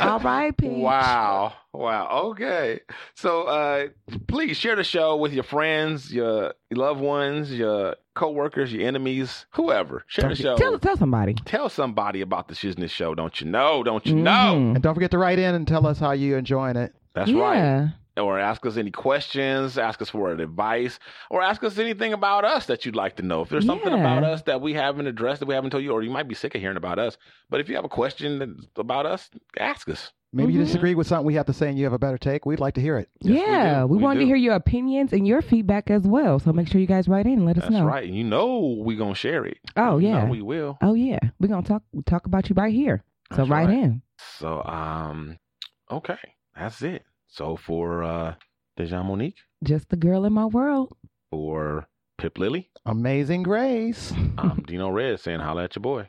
All right, Peach. Wow. Wow. Okay. So uh please share the show with your friends, your loved ones, your coworkers, your enemies, whoever. Share the show. Tell, tell somebody. Tell somebody about the Shiznit show, don't you know? Don't you Mhm. know? And don't forget to write in and tell us how you're enjoying it. That's yeah. right. Or ask us any questions, ask us for advice, or ask us anything about us that you'd like to know. If there's something about us that we haven't addressed, that we haven't told you, or you might be sick of hearing about us, but if you have a question about us, ask us. Maybe you Mhm. disagree with something we have to say and you have a better take. We'd like to hear it. Yes, yeah. do. We, We wanted to hear your opinions and your feedback as well. So make sure you guys write in and let us know. That's right. You know we're gonna share it. Oh, You know yeah. we will. Oh yeah. We're gonna talk talk about you right here. So That's write right. in. So um okay. That's it. So for uh Dejan Monique, Just the girl in my world. for Pip Lilly, Amazing Grace. I'm Dino Red saying holla at your boy.